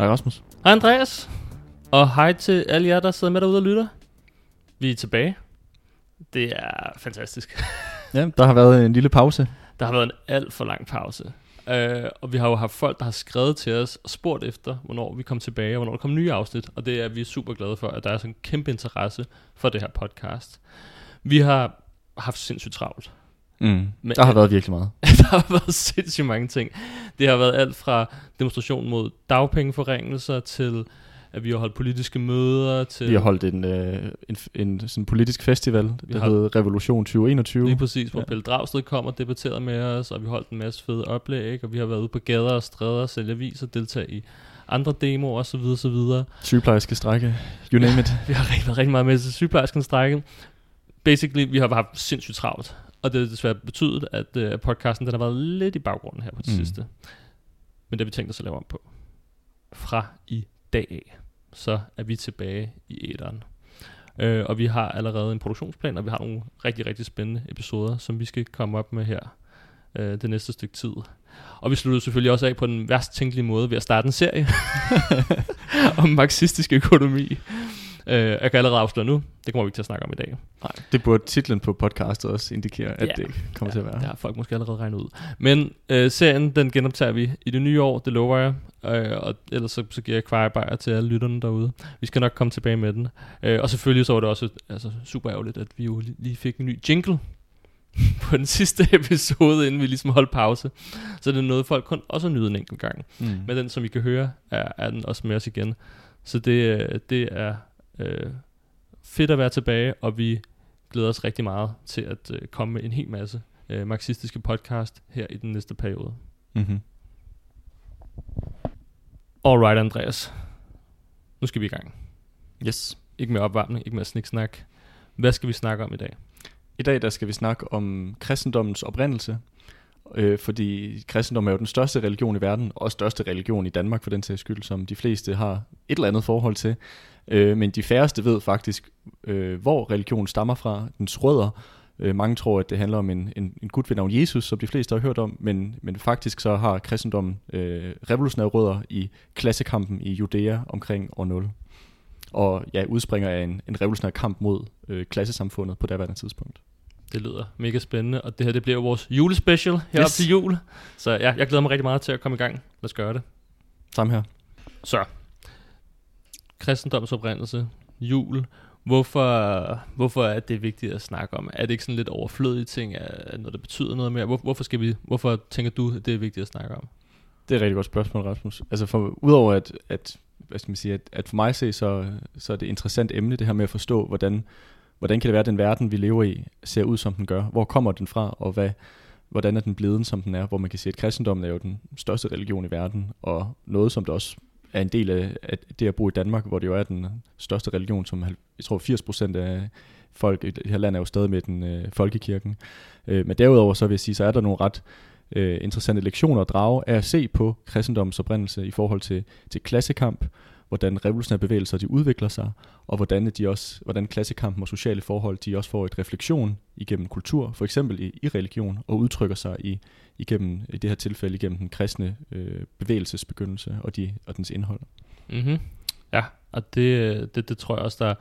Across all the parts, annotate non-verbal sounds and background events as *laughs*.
Hej Rasmus. Hej Andreas. Og hej til alle jer, der sidder med derude og lytter. Vi er tilbage. Det er fantastisk. *laughs* Ja, der har været en lille pause. Der har været en alt for lang pause. Uh, og vi har jo haft folk, der har skrevet til os og spurgt efter, hvornår vi kom tilbage, og hvornår der kom nye afsnit. Og det er vi super glade for, at der er sådan en kæmpe interesse for det her podcast. Vi har haft sindssygt travlt. Mm. Men- Der har *laughs* været virkelig meget. der har været sindssygt mange ting. Det har været alt fra demonstration mod dagpengeforringelser til at vi har holdt politiske møder til Vi har holdt en, øh, en, en sådan politisk festival, Vi der har- hed Revolution 2021. lige præcis, hvor Ja. Pelle Dragsted kom og debatterede med os, og vi holdt en masse fede oplæg, og vi har været ude på gader og stræder og sælge aviser, deltage i andre demoer osv. osv. Sygeplejerske strække, you name it. *laughs* Vi har rigtig, rigtig meget med til sygeplejerskens strække. Basically, vi har haft sindssygt travlt, og det har desværre betydet, at uh, podcasten den har været lidt i baggrunden her på det Mm. sidste. Men det har vi tænkt os at lave om på. Fra i dag af, så er vi tilbage i æderen. Øh, og vi har allerede en produktionsplan, og vi har nogle rigtig, rigtig spændende episoder, som vi skal komme op med her øh, det næste stykke tid. Og vi slutter selvfølgelig også af på den værst tænkelige måde ved at starte en serie *laughs* om marxistisk økonomi. Øh, jeg kan allerede afsløre nu, det kommer vi ikke til at snakke om i dag. Nej, det burde titlen på podcastet også indikere, at Ja. det kommer til at være. Det har folk måske allerede regnet ud. Men øh, serien, den genoptager vi i det nye år, det lover jeg. Øh, og ellers så, så giver jeg kvejebajer til alle lytterne derude. Vi skal nok komme tilbage med den. Øh, og selvfølgelig så var det også altså, super ærgerligt, at vi jo li- lige fik en ny jingle *laughs* på den sidste episode, inden vi ligesom holdt pause. Så det er noget, folk kun også nyde en enkelt gang. Mm. Men den, som I kan høre, er, er den også med os igen. Så det, øh, det er øh, fedt at være tilbage, og vi glæder os rigtig meget til at øh, komme med en hel masse øh, marxistiske podcast her i den næste periode. Mm-hmm. Alright, Andreas. Nu skal vi i gang. Yes. Ikke med opvarmning, ikke med sniksnak. Hvad skal vi snakke om i dag? I dag der skal vi snakke om kristendommens oprindelse, øh, fordi kristendom er jo den største religion i verden, og største religion i Danmark for den sags skyld, som de fleste har et eller andet forhold til. Øh, men de færreste ved faktisk, øh, hvor religion stammer fra, dens rødder. Øh, mange tror, at det handler om en, en, en gud ved navn Jesus, som de fleste har hørt om, men, men faktisk så har kristendommen øh, revolutionære rødder i klassekampen i Judæa omkring år 0. Og ja, udspringer af en, en revolutionær kamp mod øh, klassesamfundet på daværende tidspunkt. Det lyder mega spændende, og det her det bliver vores julespecial her Yes. op til jul. Så ja, jeg glæder mig rigtig meget til at komme i gang. Lad os gøre det. Samme her. Så, kristendoms oprindelse, jul. Hvorfor, hvorfor er det vigtigt at snakke om? Er det ikke sådan lidt overflødige ting, er noget, der betyder noget mere? Hvor, hvorfor, skal vi, hvorfor tænker du, at det er vigtigt at snakke om? Det er et rigtig godt spørgsmål, Rasmus. Altså for, udover at, at, hvad skal man sige, at, at for mig se, så, så er det et interessant emne, det her med at forstå, hvordan, hvordan kan det være, at den verden, vi lever i, ser ud, som den gør? Hvor kommer den fra, og hvad, hvordan er den blevet, som den er? Hvor man kan sige, at kristendommen er jo den største religion i verden, og noget, som det også er en del af, af det at bo i Danmark, hvor det jo er den største religion, som jeg tror 80 procent af folk i det her land er jo stadig med den øh, folkekirken. Øh, men derudover så vil jeg sige, så er der nogle ret øh, interessante lektioner at drage af at se på kristendommens oprindelse i forhold til, til klassekamp, hvordan revolutionære bevægelser de udvikler sig, og hvordan, de også, hvordan klassekampen og sociale forhold de også får et refleksion igennem kultur, for eksempel i, i religion, og udtrykker sig i, igennem, i det her tilfælde igennem den kristne øh, bevægelsesbegyndelse og, de, og dens indhold. Mm-hmm. Ja, og det, øh, det, det tror jeg også, der...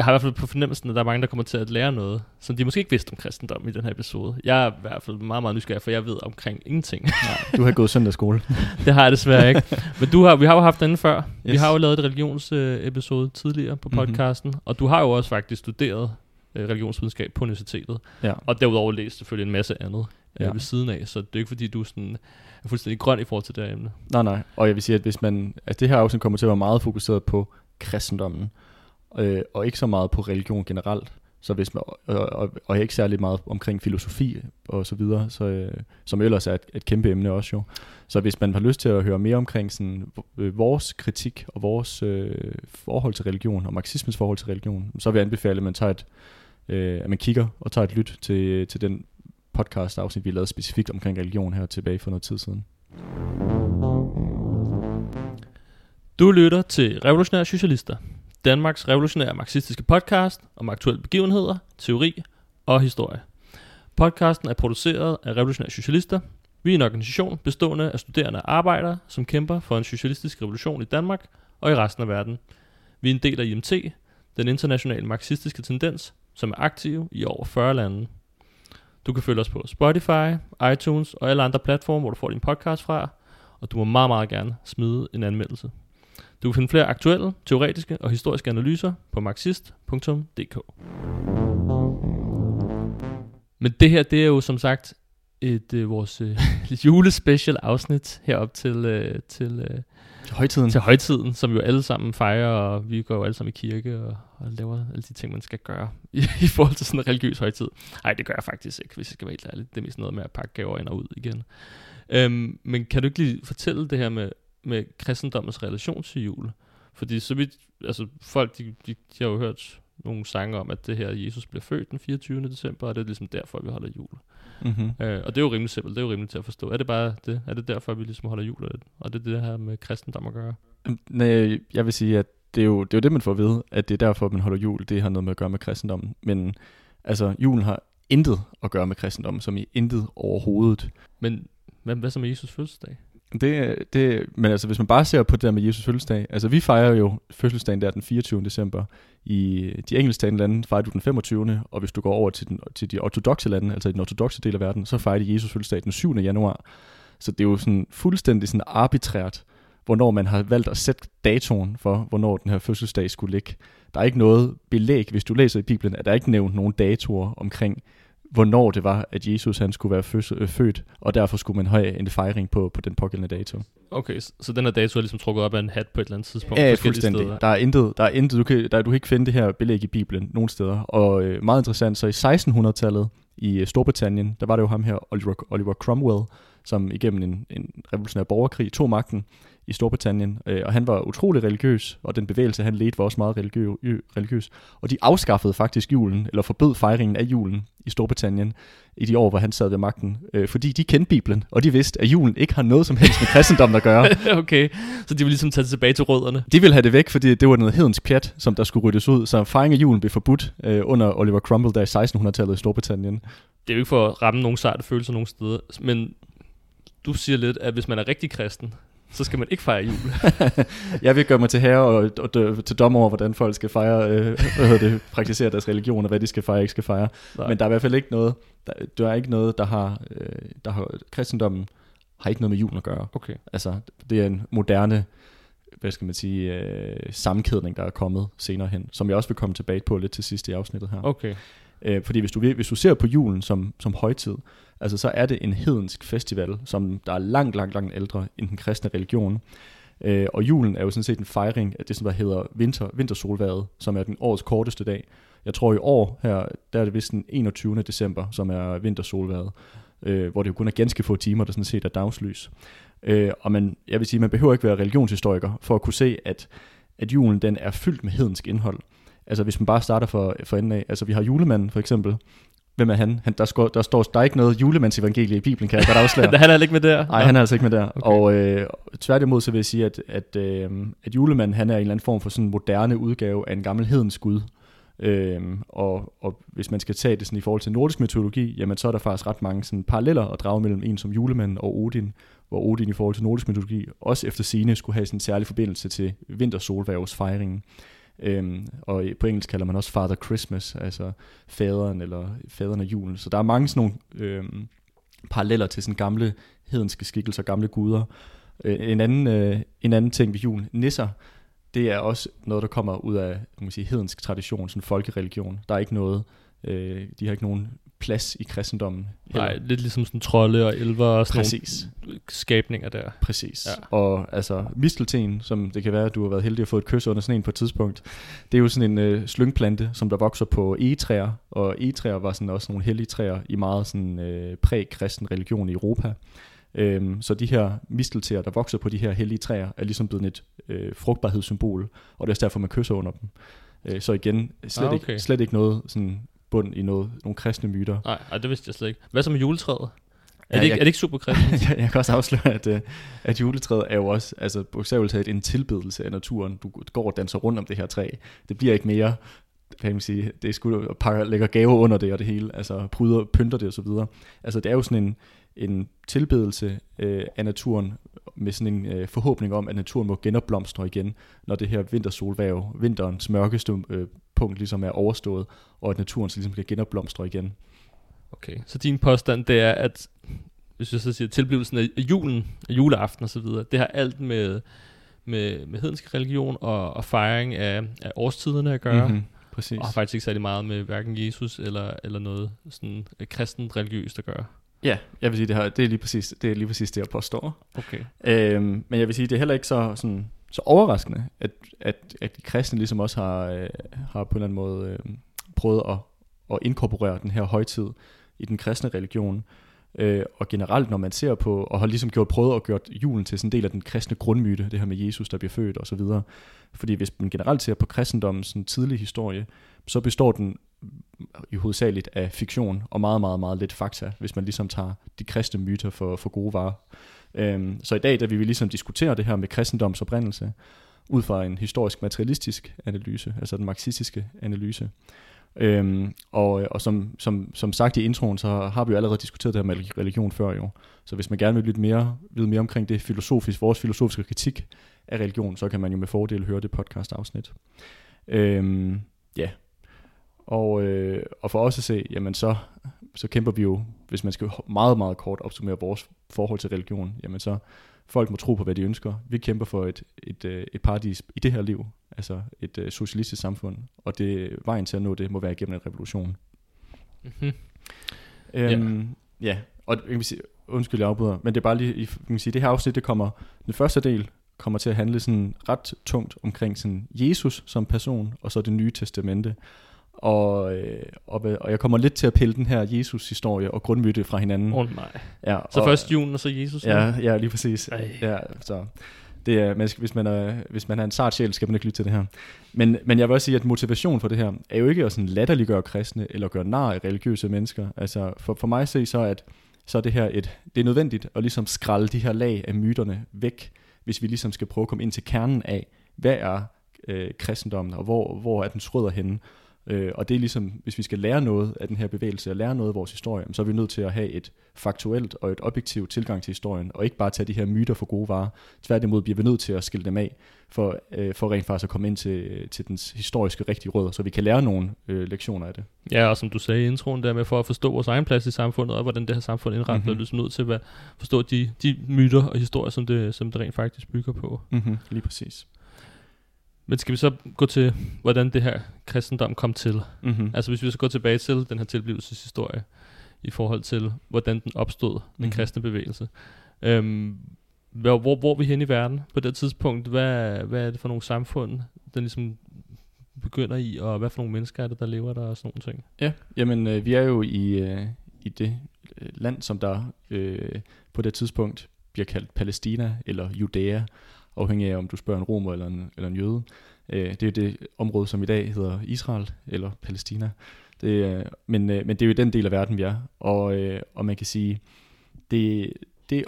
Jeg har i hvert fald på fornemmelsen, at der er mange, der kommer til at lære noget, som de måske ikke vidste om kristendom i den her episode. Jeg er i hvert fald meget, meget nysgerrig, for jeg ved omkring ingenting. Du har gået søndagsskole. *laughs* det har jeg desværre ikke. Men du har, vi har jo haft den før. Yes. Vi har jo lavet et religionsepisode øh, episode tidligere på Mhm. podcasten, mm-hmm. og du har jo også faktisk studeret øh, religionsvidenskab på universitetet, Ja. og derudover læst selvfølgelig en masse andet øh, Ja. ved siden af, så det er ikke fordi, du er, sådan, er fuldstændig grøn i forhold til det her emne. Nej, nej. Og jeg vil sige, at hvis man, at det her afsnit kommer til at være meget fokuseret på kristendommen, øh, og ikke så meget på religion generelt. Så hvis man, og, og, og ikke særlig meget omkring filosofi og så videre, så, øh, som ellers er et, et kæmpe emne også jo. Så hvis man har lyst til at høre mere omkring sådan, øh, vores kritik og vores øh, forhold til religion og marxismens forhold til religion, så vil jeg anbefale, at man, tager et, øh, at man kigger og tager et lyt til, til den podcast afsnit, vi lavede specifikt omkring religion her tilbage for noget tid siden. Du lytter til Revolutionære Socialister, Danmarks revolutionære marxistiske podcast om aktuelle begivenheder, teori og historie. Podcasten er produceret af Revolutionære Socialister. Vi er en organisation bestående af studerende og arbejdere, som kæmper for en socialistisk revolution i Danmark og i resten af verden. Vi er en del af IMT, den internationale marxistiske tendens, som er aktiv i over 40 lande. Du kan følge os på Spotify, iTunes og alle andre platforme, hvor du får din podcast fra, og du må meget, meget gerne smide en anmeldelse. Du kan finde flere aktuelle, teoretiske og historiske analyser på marxist.dk. Men det her, det er jo som sagt et øh, vores øh, *laughs* julespecial afsnit herop til, øh, til, øh, Højtiden. til højtiden, som vi jo alle sammen fejrer, og vi går jo alle sammen i kirke og, og laver alle de ting, man skal gøre *laughs* i, i forhold til sådan en religiøs højtid. Nej, det gør jeg faktisk ikke, hvis jeg skal være helt ærlig. Det er mest noget med at pakke gaver ind og ud igen. Øhm, men kan du ikke lige fortælle det her med, med kristendommens relation til jul? Fordi så vidt, altså folk, de, de, de har jo hørt nogle sange om, at det her Jesus blev født den 24. december, og det er ligesom derfor, vi holder jul. Mm-hmm. Øh, og det er jo rimelig simpelt, det er jo rimelig til at forstå. Er det bare det? Er det derfor, vi ligesom holder jul? Og det er det her med kristendom at gøre? Nej, jeg vil sige, at det er, jo, det er jo det, man får at vide, at det er derfor, man holder jul. Det har noget med at gøre med kristendommen. Men altså, julen har intet at gøre med kristendommen, som i intet overhovedet. Men hvad, hvad så med Jesus fødselsdag? Det, det, men altså, hvis man bare ser på det der med Jesus fødselsdag, altså vi fejrer jo fødselsdagen der den 24. december. I de engelsktalende lande fejrer du den 25. Og hvis du går over til, den, til de ortodoxe lande, altså i den ortodoxe del af verden, så fejrer de Jesus fødselsdag den 7. januar. Så det er jo sådan fuldstændig sådan arbitrært, hvornår man har valgt at sætte datoen for, hvornår den her fødselsdag skulle ligge. Der er ikke noget belæg, hvis du læser i Bibelen, at der er ikke nævnt nogen datoer omkring, hvornår det var, at Jesus han skulle være føs- øh, født, og derfor skulle man have en fejring på, på den pågældende dato. Okay, så, den her dato er ligesom trukket op af en hat på et eller andet tidspunkt? Ja, fuldstændig. steder. Der er intet, der er intet du, kan, der, du kan ikke finde det her belæg i Bibelen nogen steder. Og øh, meget interessant, så i 1600-tallet i øh, Storbritannien, der var det jo ham her, Oliver, Oliver Cromwell, som igennem en, en revolutionær borgerkrig tog magten i Storbritannien, øh, og han var utrolig religiøs, og den bevægelse, han ledte, var også meget religiø- religiøs. Og de afskaffede faktisk julen, eller forbød fejringen af julen i Storbritannien i de år, hvor han sad ved magten, øh, fordi de kendte Bibelen, og de vidste, at julen ikke har noget som helst med kristendommen at gøre. *laughs* okay, så de vil ligesom tage tilbage til rødderne. De ville have det væk, fordi det var noget hedensk pjat, som der skulle ryddes ud. Så fejring af julen blev forbudt øh, under Oliver Cromwell der i 1600-tallet i Storbritannien. Det er jo ikke for at ramme nogen sarte følelser nogen steder, men du siger lidt, at hvis man er rigtig kristen, så skal man ikke fejre jul. *laughs* Jeg vil gøre mig til herre og, og, og til dommer over, hvordan folk skal fejre, øh, hvad det, praktisere deres religion, og hvad de skal fejre og ikke skal fejre. Nej. Men der er i hvert fald ikke noget, der, der er ikke noget, der har, øh, der har, kristendommen har ikke noget med julen at gøre. Okay. Altså, det er en moderne, hvad skal man sige, øh, sammenkædning, der er kommet senere hen, som jeg også vil komme tilbage på lidt til sidst i afsnittet her. Okay. Øh, fordi hvis du, hvis du ser på julen som, som højtid, altså så er det en hedensk festival, som der er langt, langt, langt ældre end den kristne religion. Øh, og julen er jo sådan set en fejring af det, som der hedder vinter, vintersolværet, som er den årets korteste dag. Jeg tror i år her, der er det vist den 21. december, som er vintersolværet, øh, hvor det jo kun er ganske få timer, der sådan set er dagslys. Øh, og man, jeg vil sige, man behøver ikke være religionshistoriker for at kunne se, at, at julen den er fyldt med hedensk indhold. Altså hvis man bare starter for, for enden af, altså vi har julemanden for eksempel. Hvem er han? han der, står, der står der er ikke noget julemandsevangelie i Bibelen, kan jeg godt afsløre. *laughs* han er heller ikke med der. Nej, han er altså ikke med der. Okay. Og øh, tværtimod så vil jeg sige, at, at, øh, at julemanden han er en eller anden form for sådan en moderne udgave af en gammel hedens gud. Øhm, og, og hvis man skal tage det sådan i forhold til nordisk mytologi, jamen så er der faktisk ret mange sådan paralleller at drage mellem en som julemanden og Odin, hvor Odin i forhold til nordisk mytologi også efter sine skulle have en særlig forbindelse til vintersolværvs fejringen. Øhm, og på engelsk kalder man også Father Christmas, altså faderen eller faderen af julen. Så der er mange sådan nogle øhm, paralleller til sådan gamle hedenske skikkelser, gamle guder. Øh, en, anden, øh, en anden ting ved julen, nisser, det er også noget, der kommer ud af kan man sige, hedensk tradition, sådan folkereligion. Der er ikke noget, øh, de har ikke nogen plads i kristendommen. heller. Nej, lidt ligesom sådan trolde og elver og sådan Præcis. nogle skabninger der. Præcis. Ja. Og altså, mistelten, som det kan være, at du har været heldig at få et kys under sådan en på et tidspunkt, det er jo sådan en øh, slyngplante, som der vokser på egetræer, og egetræer var sådan også nogle hellige træer i meget sådan øh, præ-kristen religion i Europa. Øhm, så de her mistelteer, der vokser på de her hellige træer, er ligesom blevet et øh, frugtbarhedssymbol, og det er også derfor, man kysser under dem. Øh, så igen, slet, Ah, okay. ikke, slet ikke noget sådan bund i noget, nogle kristne myter. Nej, ej, det vidste jeg slet ikke. Hvad så med juletræet? Er, Ja, det, ikke, jeg- er det ikke super kristent? *laughs* jeg, jeg kan også afsløre, at, øh, at juletræet er jo også, altså bogstaveligt talt, en tilbedelse af naturen. Du går og danser rundt om det her træ. Det bliver ikke mere kan man sige, det er sgu, pakker, lægger gaver under det og det hele, altså pryder, pynter det og så videre. Altså det er jo sådan en, en tilbedelse øh, af naturen med sådan en øh, forhåbning om, at naturen må genopblomstre igen, når det her vintersolværv, vinterens mørkeste øh, punkt ligesom er overstået, og at naturen så ligesom skal genopblomstre igen. Okay, så din påstand det er, at hvis jeg så siger tilblivelsen af julen, af juleaften og så videre, det har alt med, med, med hedensk religion og, og fejring af, af årstiderne at gøre, Mm-hmm. Præcis. og har faktisk ikke særlig meget med hverken Jesus eller, eller noget sådan øh, kristent religiøst at gøre. Ja, jeg vil sige, det, her, det, er lige præcis, det er lige præcis det, jeg påstår. Okay. Øhm, men jeg vil sige, det er heller ikke så, sådan, så overraskende, at, at, at de kristne ligesom også har, øh, har på en eller anden måde øh, prøvet at, at inkorporere den her højtid i den kristne religion. Øh, og generelt, når man ser på, og har ligesom gjort, prøvet at gøre julen til sådan en del af den kristne grundmyte, det her med Jesus, der bliver født og så videre. Fordi hvis man generelt ser på kristendommens sådan tidlige historie, så består den i hovedsageligt af fiktion og meget, meget, meget lidt fakta, hvis man ligesom tager de kristne myter for, for gode varer. Øhm, så i dag, da vi vil ligesom diskutere det her med kristendoms oprindelse, ud fra en historisk materialistisk analyse, altså den marxistiske analyse. Øhm, og øh, og som, som, som sagt i introen, så har vi jo allerede diskuteret det her med religion før jo. Så hvis man gerne vil lytte mere, vide mere omkring det filosofisk, vores filosofiske kritik af religion, så kan man jo med fordel høre det podcast afsnit. Øhm, ja. Og, øh, og for os at se, jamen så, så kæmper vi jo, hvis man skal meget, meget kort opsummere vores forhold til religion, jamen så folk må tro på, hvad de ønsker. Vi kæmper for et, et, øh, et paradis i det her liv, altså et uh, socialistisk samfund, og det vejen til at nå det må være igennem en revolution. Mm-hmm. Øhm, ja. ja, og jeg kan sige, undskyld, jeg afbryder, men det er bare lige, I kan sige, det her afsnit, det kommer, den første del kommer til at handle sådan ret tungt omkring sådan Jesus som person, og så det nye testamente. Og, øh, og, og jeg kommer lidt til at pille den her Jesus-historie og grundmyte fra hinanden. Åh oh, nej. Ja, Så og, først julen, og så Jesus? Ja, ja, lige præcis. Ej. Ja, så det er, man skal, hvis, man er, hvis man er en sart sjæl, skal man ikke lytte til det her. Men, men jeg vil også sige, at motivation for det her, er jo ikke at sådan latterliggøre kristne, eller gøre nar af religiøse mennesker. Altså, for, for mig at se, så at, så er det her et, det er nødvendigt at ligesom skralde de her lag af myterne væk, hvis vi ligesom skal prøve at komme ind til kernen af, hvad er øh, kristendommen, og hvor, hvor er den rødder henne. Øh, og det er ligesom, hvis vi skal lære noget af den her bevægelse, og lære noget af vores historie, så er vi nødt til at have et faktuelt og et objektivt tilgang til historien, og ikke bare tage de her myter for gode varer. Tværtimod bliver vi nødt til at skille dem af, for, øh, for rent faktisk at komme ind til, til dens historiske rigtige rødder, så vi kan lære nogle øh, lektioner af det. Ja, og som du sagde i introen der med, for at forstå vores egen plads i samfundet, og hvordan det her samfund indrettet, mm-hmm. Mhm. er ligesom nødt til at forstå de, de myter og historier, som det, som det rent faktisk bygger på. Mm-hmm, lige præcis. Men skal vi så gå til, hvordan det her kristendom kom til? Mm-hmm. Altså hvis vi så går tilbage til den her tilblivelseshistorie, i forhold til, hvordan den opstod, den Mhm. kristne bevægelse. Øhm, hvor, hvor, hvor er vi hen i verden på det tidspunkt? Hvad, hvad er det for nogle samfund, den ligesom begynder i, og hvad for nogle mennesker er det, der lever der og sådan nogle ting? Ja, jamen øh, vi er jo i, øh, i det øh, land, som der øh, på det tidspunkt bliver kaldt Palæstina eller Judæa, afhængig af om du spørger en romer eller en, eller en jøde. Øh, det er jo det område, som i dag hedder Israel eller Palæstina. Det, øh, men, øh, men det er jo den del af verden, vi er. Og, øh, og man kan sige, det, det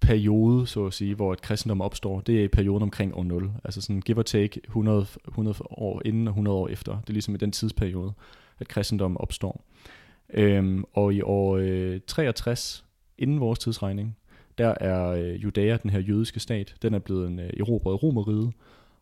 periode, så at sige, hvor et kristendom opstår, det er i perioden omkring år 0. Altså sådan give or take 100, 100 år inden og 100 år efter. Det er ligesom i den tidsperiode, at kristendommen opstår. Øhm, og i år øh, 63, inden vores tidsregning, der er øh, Judæa, den her jødiske stat, den er blevet en øh, erobret af Romerriget.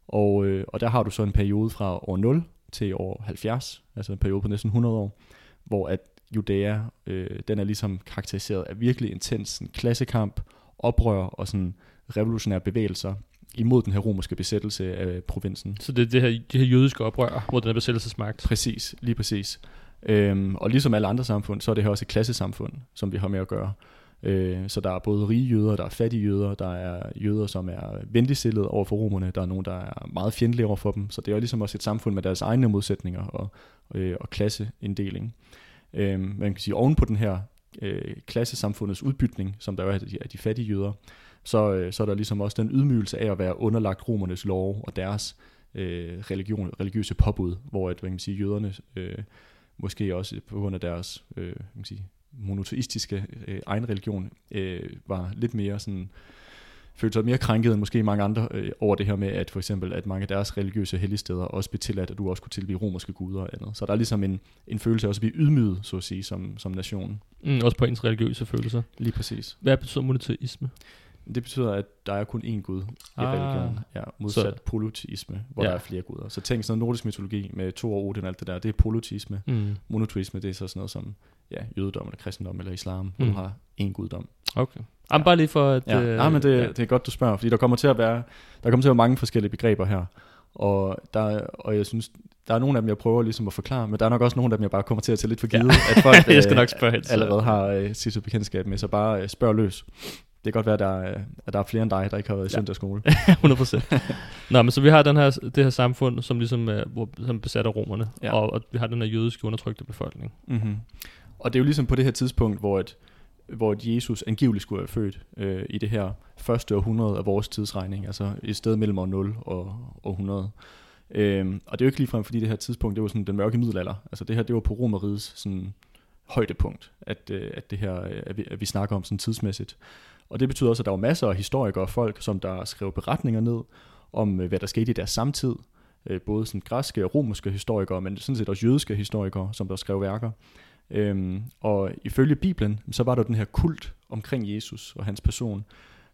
Og, øh, og der har du så en periode fra år 0 til år 70, altså en periode på næsten 100 år, hvor at Judæa, øh, den er ligesom karakteriseret af virkelig intens sådan, klassekamp, oprør og sådan revolutionære bevægelser imod den her romerske besættelse af provinsen. Så det er det her, de her jødiske oprør mod den her besættelsesmagt. Præcis, lige præcis. Øhm, og ligesom alle andre samfund, så er det her også et klassesamfund, som vi har med at gøre. Øh, så der er både rige jøder, der er fattige jøder, der er jøder, som er venligstillede over for romerne, der er nogen, der er meget fjendtlige over for dem. Så det er jo ligesom også et samfund med deres egne modsætninger og, øh, og klasseinddeling. Øh, man kan sige, oven på den her øh, klassesamfundets udbytning, som der er af de, af de fattige jøder, så, øh, så er der ligesom også den ydmygelse af at være underlagt romernes lov og deres øh, religion, religiøse påbud, hvor at, man kan sige, jøderne øh, måske også på grund af deres øh, man kan sige, monoteistiske øh, egen religion øh, var lidt mere sådan følte sig mere krænket end måske mange andre øh, over det her med, at for eksempel, at mange af deres religiøse helligsteder også blev tilladt, at du også kunne tilbyde romerske guder og andet. Så der er ligesom en, en følelse af også at blive ydmyget, så at sige, som, som nation. Mm, også på ens religiøse følelser. Lige præcis. Hvad betyder monoteisme? Det betyder, at der er kun én gud i Ah. religionen. Ja, modsat Så- polyteisme, hvor Ja. ja. der er flere guder. Så tænk sådan noget nordisk mytologi med to og Odin og alt det der, det er polyteisme. Mm. Monoteisme, det er så sådan noget som ja, jødedom eller kristendom eller islam, hvor Mm. du har én guddom. Okay. Jamen, bare lige for at... Ja, øh, Nej, men det, ja. det er godt, du spørger, fordi der kommer til at være, der kommer til at være mange forskellige begreber her. Og, der, er- og jeg synes, der er nogle af dem, jeg prøver ligesom at forklare, men der er nok også nogle af dem, jeg bare kommer til at tage lidt for Ja. givet, at *laughs* folk Jeg skal øh, nok spørge hen, så- allerede har øh, sit bekendtskab med, så bare øh, spørg løs. Det kan godt være, at der, er, at der er flere end dig, der ikke har været i Ja. søndagsskole. 100%. *laughs* Nå, men så vi har den her, det her samfund, som ligesom er, hvor, som besat af romerne, ja. Og, og vi har den her jødiske undertrykte befolkning. Mm-hmm. Og det er jo ligesom på det her tidspunkt, hvor, et, hvor et Jesus angiveligt skulle være født øh, i det her første århundrede af vores tidsregning, altså et sted mellem år 0 og år 100. Øhm, og det er jo ikke ligefrem, fordi det her tidspunkt, det var sådan den mørke middelalder. Altså det her, det var på Romerrigets sådan højdepunkt, at, øh, at det her, øh, at vi, at vi snakker om sådan tidsmæssigt. Og det betyder også, at der var masser af historikere og folk, som der skrev beretninger ned om, øh, hvad der skete i deres samtid. Øh, både sådan græske og romerske historikere, men sådan set også jødiske historikere, som der skrev værker. Øhm, og ifølge Bibelen, så var der den her kult omkring Jesus og hans person.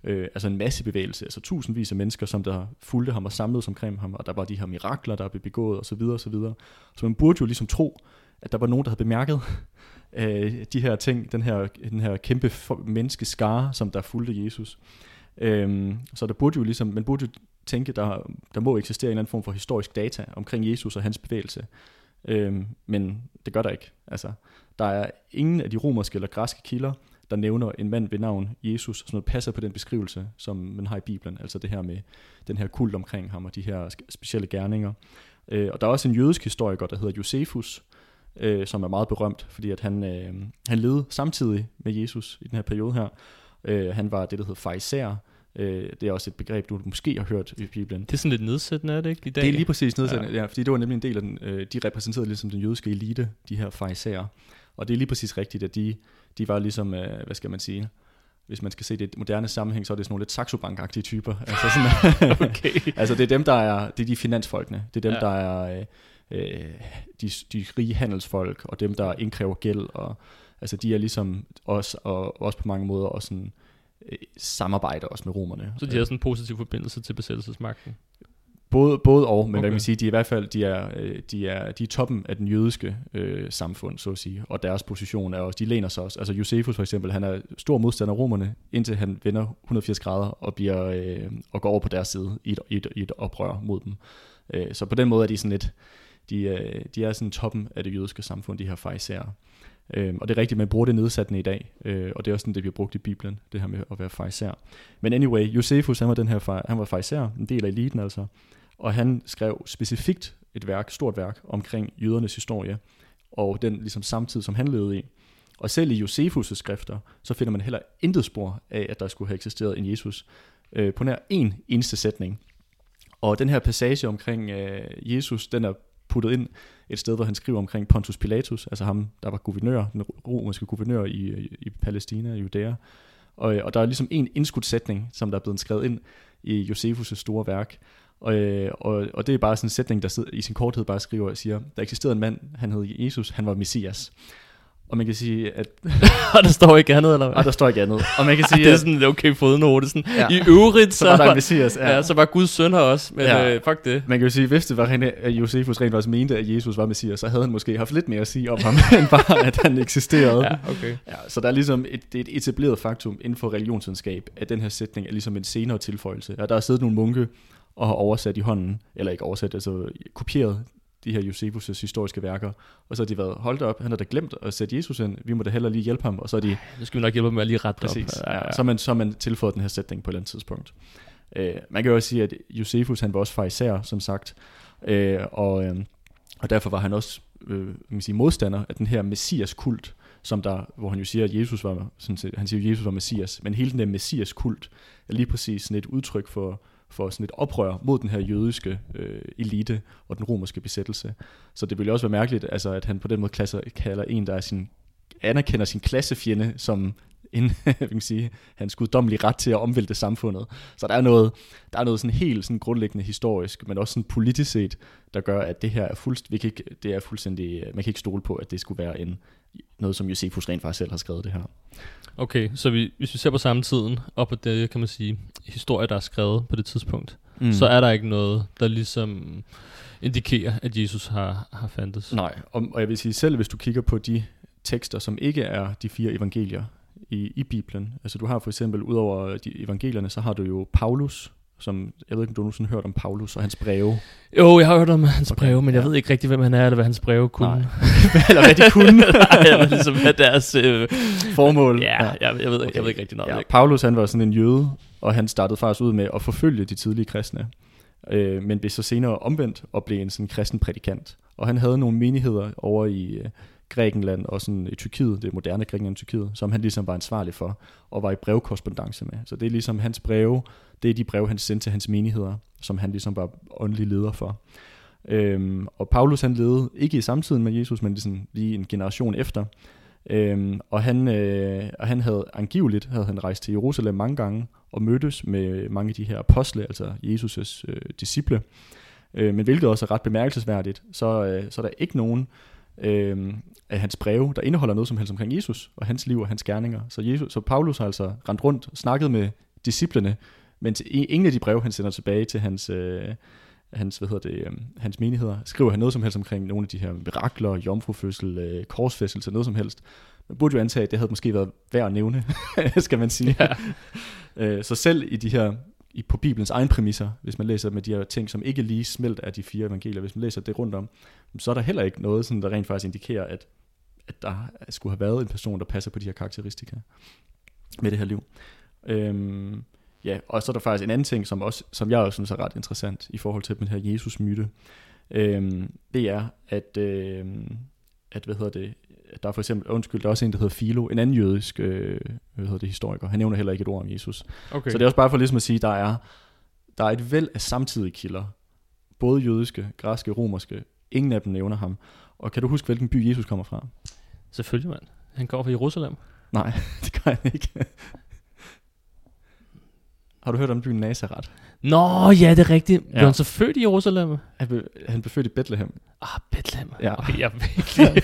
Øh, altså en masse bevægelse, altså tusindvis af mennesker, som der fulgte ham og samledes omkring ham, og der var de her mirakler, der blev begået osv. osv. Så man burde jo ligesom tro, at der var nogen, der havde bemærket øh, de her ting, den her, den her kæmpe menneskeskare, som der fulgte Jesus. Øhm, så der burde jo ligesom, man burde jo tænke, der, der må eksistere en eller anden form for historisk data omkring Jesus og hans bevægelse. Øhm, men det gør der ikke. Altså, der er ingen af de romerske eller græske kilder, der nævner en mand ved navn Jesus, som noget passer på den beskrivelse, som man har i Bibelen. Altså det her med den her kult omkring ham og de her specielle gerninger. Øh, og der er også en jødisk historiker, der hedder Josefus, øh, som er meget berømt, fordi at han, øh, han levede samtidig med Jesus i den her periode her. Øh, han var det, der hedder farisæer. Øh, det er også et begreb, du måske har hørt i Bibelen. Det er sådan lidt nedsættende, er det ikke, i dag? Det er lige præcis nedsættende, ja. ja, fordi det var nemlig en del af den, øh, de repræsenterede ligesom den jødiske elite, de her farisæer. Og det er lige præcis rigtigt, at de, de var ligesom, øh, hvad skal man sige, hvis man skal se det i et moderne sammenhæng, så er det sådan nogle lidt Saxo Bank-agtige typer. Altså, sådan, *laughs* okay. *laughs* altså det er dem, der er, det er de finansfolkene. Det er dem, Ja. ja. der er øh, de, de rige handelsfolk, og dem, der indkræver gæld. Og, altså de er ligesom også, og også på mange måder også sådan, øh, samarbejder også med romerne. Så de har sådan en positiv forbindelse til besættelsesmagten. Både, både og, men okay. hvad kan man sige, de er i hvert fald de er, øh, de er, de er toppen af den jødiske øh, samfund, så at sige, og deres position er også, de læner sig også. Altså Josefus for eksempel, han er stor modstander af romerne, indtil han vender 180 grader og, bliver, øh, og går over på deres side i et, i et, i et oprør mod dem. Øh, så på den måde er de sådan lidt, øh, de de er sådan toppen af det jødiske samfund, de her fejserer. Øhm, og det er rigtigt, man bruger det nedsættende i dag, øh, og det er også sådan, det bliver brugt i Bibelen, det her med at være fejser. Men anyway, Josefus, han var, den her, han var fejser, en del af eliten altså, og han skrev specifikt et værk, stort værk, omkring jødernes historie, og den ligesom samtid, som han levede i. Og selv i Josefus' skrifter, så finder man heller intet spor af, at der skulle have eksisteret en Jesus, øh, på nær en eneste sætning. Og den her passage omkring øh, Jesus, den er puttet ind et sted, hvor han skriver omkring Pontus Pilatus, altså ham, der var guvernør, den romerske guvernør i, i Palæstina, i Judæa. Og, øh, og der er ligesom en indskudt sætning, som der er blevet skrevet ind i Josefus' store værk, og, øh, og, og det er bare sådan en sætning, der sidder, i sin korthed bare skriver og siger, der eksisterede en mand, han hed Jesus, han var Messias. Og man kan sige, at... *laughs* og der står ikke andet, eller hvad? Og der står ikke andet. Og man kan sige, det er sådan en okay fodnote. Sådan. Ja. I øvrigt, så, så var der Messias. ja. ja, så var Guds søn her også, men ja. Øh, fuck det. Man kan jo sige, hvis det var rent, at Josefus rent faktisk mente, at Jesus var Messias, så havde han måske haft lidt mere at sige om ham, *laughs* end bare, at han eksisterede. Ja, okay. Ja, så der er ligesom et, det er et etableret faktum inden for religionsvidenskab, at den her sætning er ligesom en senere tilføjelse. Ja, der er siddet nogle munke og har oversat i hånden, eller ikke oversat, altså kopieret de her Josefus' historiske værker, og så har de været holdt op, han har da glemt at sætte Jesus ind, vi må da hellere lige hjælpe ham, og så er de, Nu skal vi nok hjælpe med at lige rette det præcis, op. ja, ja. Så, har man, så man tilføjet den her sætning på et eller andet tidspunkt. Øh, man kan jo også sige, at Josefus, han var også farisæer, som sagt, øh, og, øh, og derfor var han også øh, man sige, modstander af den her messias-kult, som der, hvor han jo siger, at Jesus var, sådan set, han siger, at Jesus var messias, men hele den der messias-kult er lige præcis sådan et udtryk for, for sådan et oprør mod den her jødiske øh, elite og den romerske besættelse. Så det ville også være mærkeligt, altså, at han på den måde klasser, kalder en, der er sin, anerkender sin klassefjende som inden *laughs* vi kan sige, hans guddommelige ret til at omvælte samfundet. Så der er noget, der er noget sådan helt sådan grundlæggende historisk, men også sådan politisk set, der gør, at det her er, fuldst, vi kan ikke, det er fuldstændig, man kan ikke stole på, at det skulle være en, noget, som Josefus rent faktisk selv har skrevet det her. Okay, så vi, hvis vi ser på samtiden, og på det, kan man sige, historie, der er skrevet på det tidspunkt, mm. så er der ikke noget, der ligesom indikerer, at Jesus har, har fandtes. Nej, og, og jeg vil sige, selv hvis du kigger på de tekster, som ikke er de fire evangelier i, i Bibelen, altså du har for eksempel, udover de evangelierne, så har du jo Paulus, som, jeg ved ikke, om du nogensinde har hørt om Paulus og hans breve. Jo, jeg har hørt om hans okay, breve, men jeg ja. ved ikke rigtig, hvem han er, eller hvad hans breve kunne. Nej. *laughs* eller hvad de kunne. *laughs* Nej, men ligesom hvad deres øh, formål. Ja, ja. Jeg, jeg, ved, okay. jeg ved ikke rigtig noget. Ja, Paulus, han var sådan en jøde, og han startede faktisk ud med at forfølge de tidlige kristne, øh, men blev så senere omvendt og blev en sådan kristen prædikant. Og han havde nogle menigheder over i øh, Grækenland og sådan i Tyrkiet, det moderne Grækenland og Tyrkiet, som han ligesom var ansvarlig for og var i brevkorrespondence med. Så det er ligesom hans breve, det er de breve, han sendte til hans menigheder, som han ligesom var åndelig leder for. Øhm, og Paulus han levede ikke i samtiden med Jesus, men ligesom lige en generation efter. Øhm, og, han, øh, og han havde angiveligt havde han rejst til Jerusalem mange gange og mødtes med mange af de her apostle, altså Jesus' øh, disciple. Øh, men hvilket også er ret bemærkelsesværdigt, så, øh, så er der ikke nogen øh, af hans breve, der indeholder noget som helst omkring Jesus og hans liv og hans gerninger. Så, Jesus, så Paulus har altså rendt rundt og snakket med disciplene, men til ingen af de breve, han sender tilbage til hans, øh, hans, hvad hedder det, øh, hans menigheder, skriver han noget som helst omkring nogle af de her mirakler, jomfrufødsel, øh, korsfæstelse, noget som helst. Man burde jo antage, at det havde måske været værd at nævne, *laughs* skal man sige. Ja. øh, så selv i de her i, på Bibelens egen præmisser, hvis man læser med de her ting, som ikke lige smelt af de fire evangelier, hvis man læser det rundt om, så er der heller ikke noget, sådan, der rent faktisk indikerer, at, at der skulle have været en person, der passer på de her karakteristika med det her liv. Øhm, ja, og så er der faktisk en anden ting, som, også, som jeg også synes er ret interessant i forhold til den her Jesus-myte. Øhm, det er, at, øhm, at hvad hedder det, der er for eksempel, undskyld, der er også en, der hedder Philo, en anden jødisk øh, hvad hedder det, historiker. Han nævner heller ikke et ord om Jesus. Okay. Så det er også bare for ligesom at sige, der er, der er et væld af samtidige kilder. Både jødiske, græske, romerske. Ingen af dem nævner ham. Og kan du huske, hvilken by Jesus kommer fra? Selvfølgelig, mand. Han går fra Jerusalem. Nej, *laughs* det kan han ikke. Har du hørt om byen Nazareth? Nå, ja, det er rigtigt. Ja. Blev han så født i Jerusalem? Han blev, han blev født i Bethlehem. Ah, Bethlehem. Ja. Okay, jeg virkelig,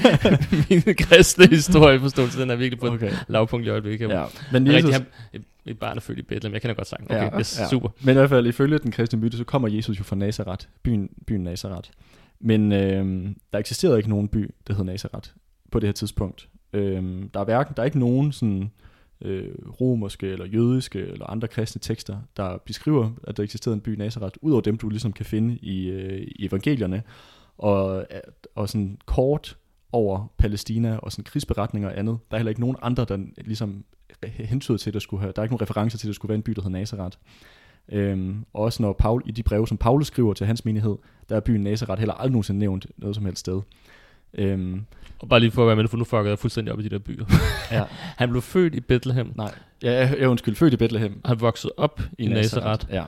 *laughs* min kristne historieforståelse, den er virkelig på okay. lavpunkt i øjeblikket. Ja. Men Jesus... Rigtig, han, et barn er født i Bethlehem, jeg kender godt sagen. Okay, ja, yes, ja. super. Men i hvert fald, ifølge den kristne myte, så kommer Jesus jo fra Nazareth, byen, byen Nazareth. Men øh, der eksisterede ikke nogen by, der hed Nazareth på det her tidspunkt. Øh, der er hverken, der er ikke nogen sådan øh, romerske eller jødiske eller andre kristne tekster, der beskriver, at der eksisterede en by Nazareth, udover dem, du ligesom kan finde i, øh, i evangelierne, og, øh, og sådan kort over Palæstina og sådan krigsberetninger og andet. Der er heller ikke nogen andre, der ligesom hentyder til, at der skulle have, der er ikke nogen referencer til, at der skulle være en by, der hedder Nazareth. Øhm, også når Paul, i de breve, som Paulus skriver til hans menighed, der er byen Nazareth heller aldrig nogensinde nævnt noget som helst sted. Øhm, og bare lige for at være med, for nu fucker jeg fuldstændig op i de der byer. ja. *laughs* Han blev født i Bethlehem. Nej, ja, jeg, jeg undskyld, født i Bethlehem. Han voksede op i, i Nazareth. Nazareth. Ja.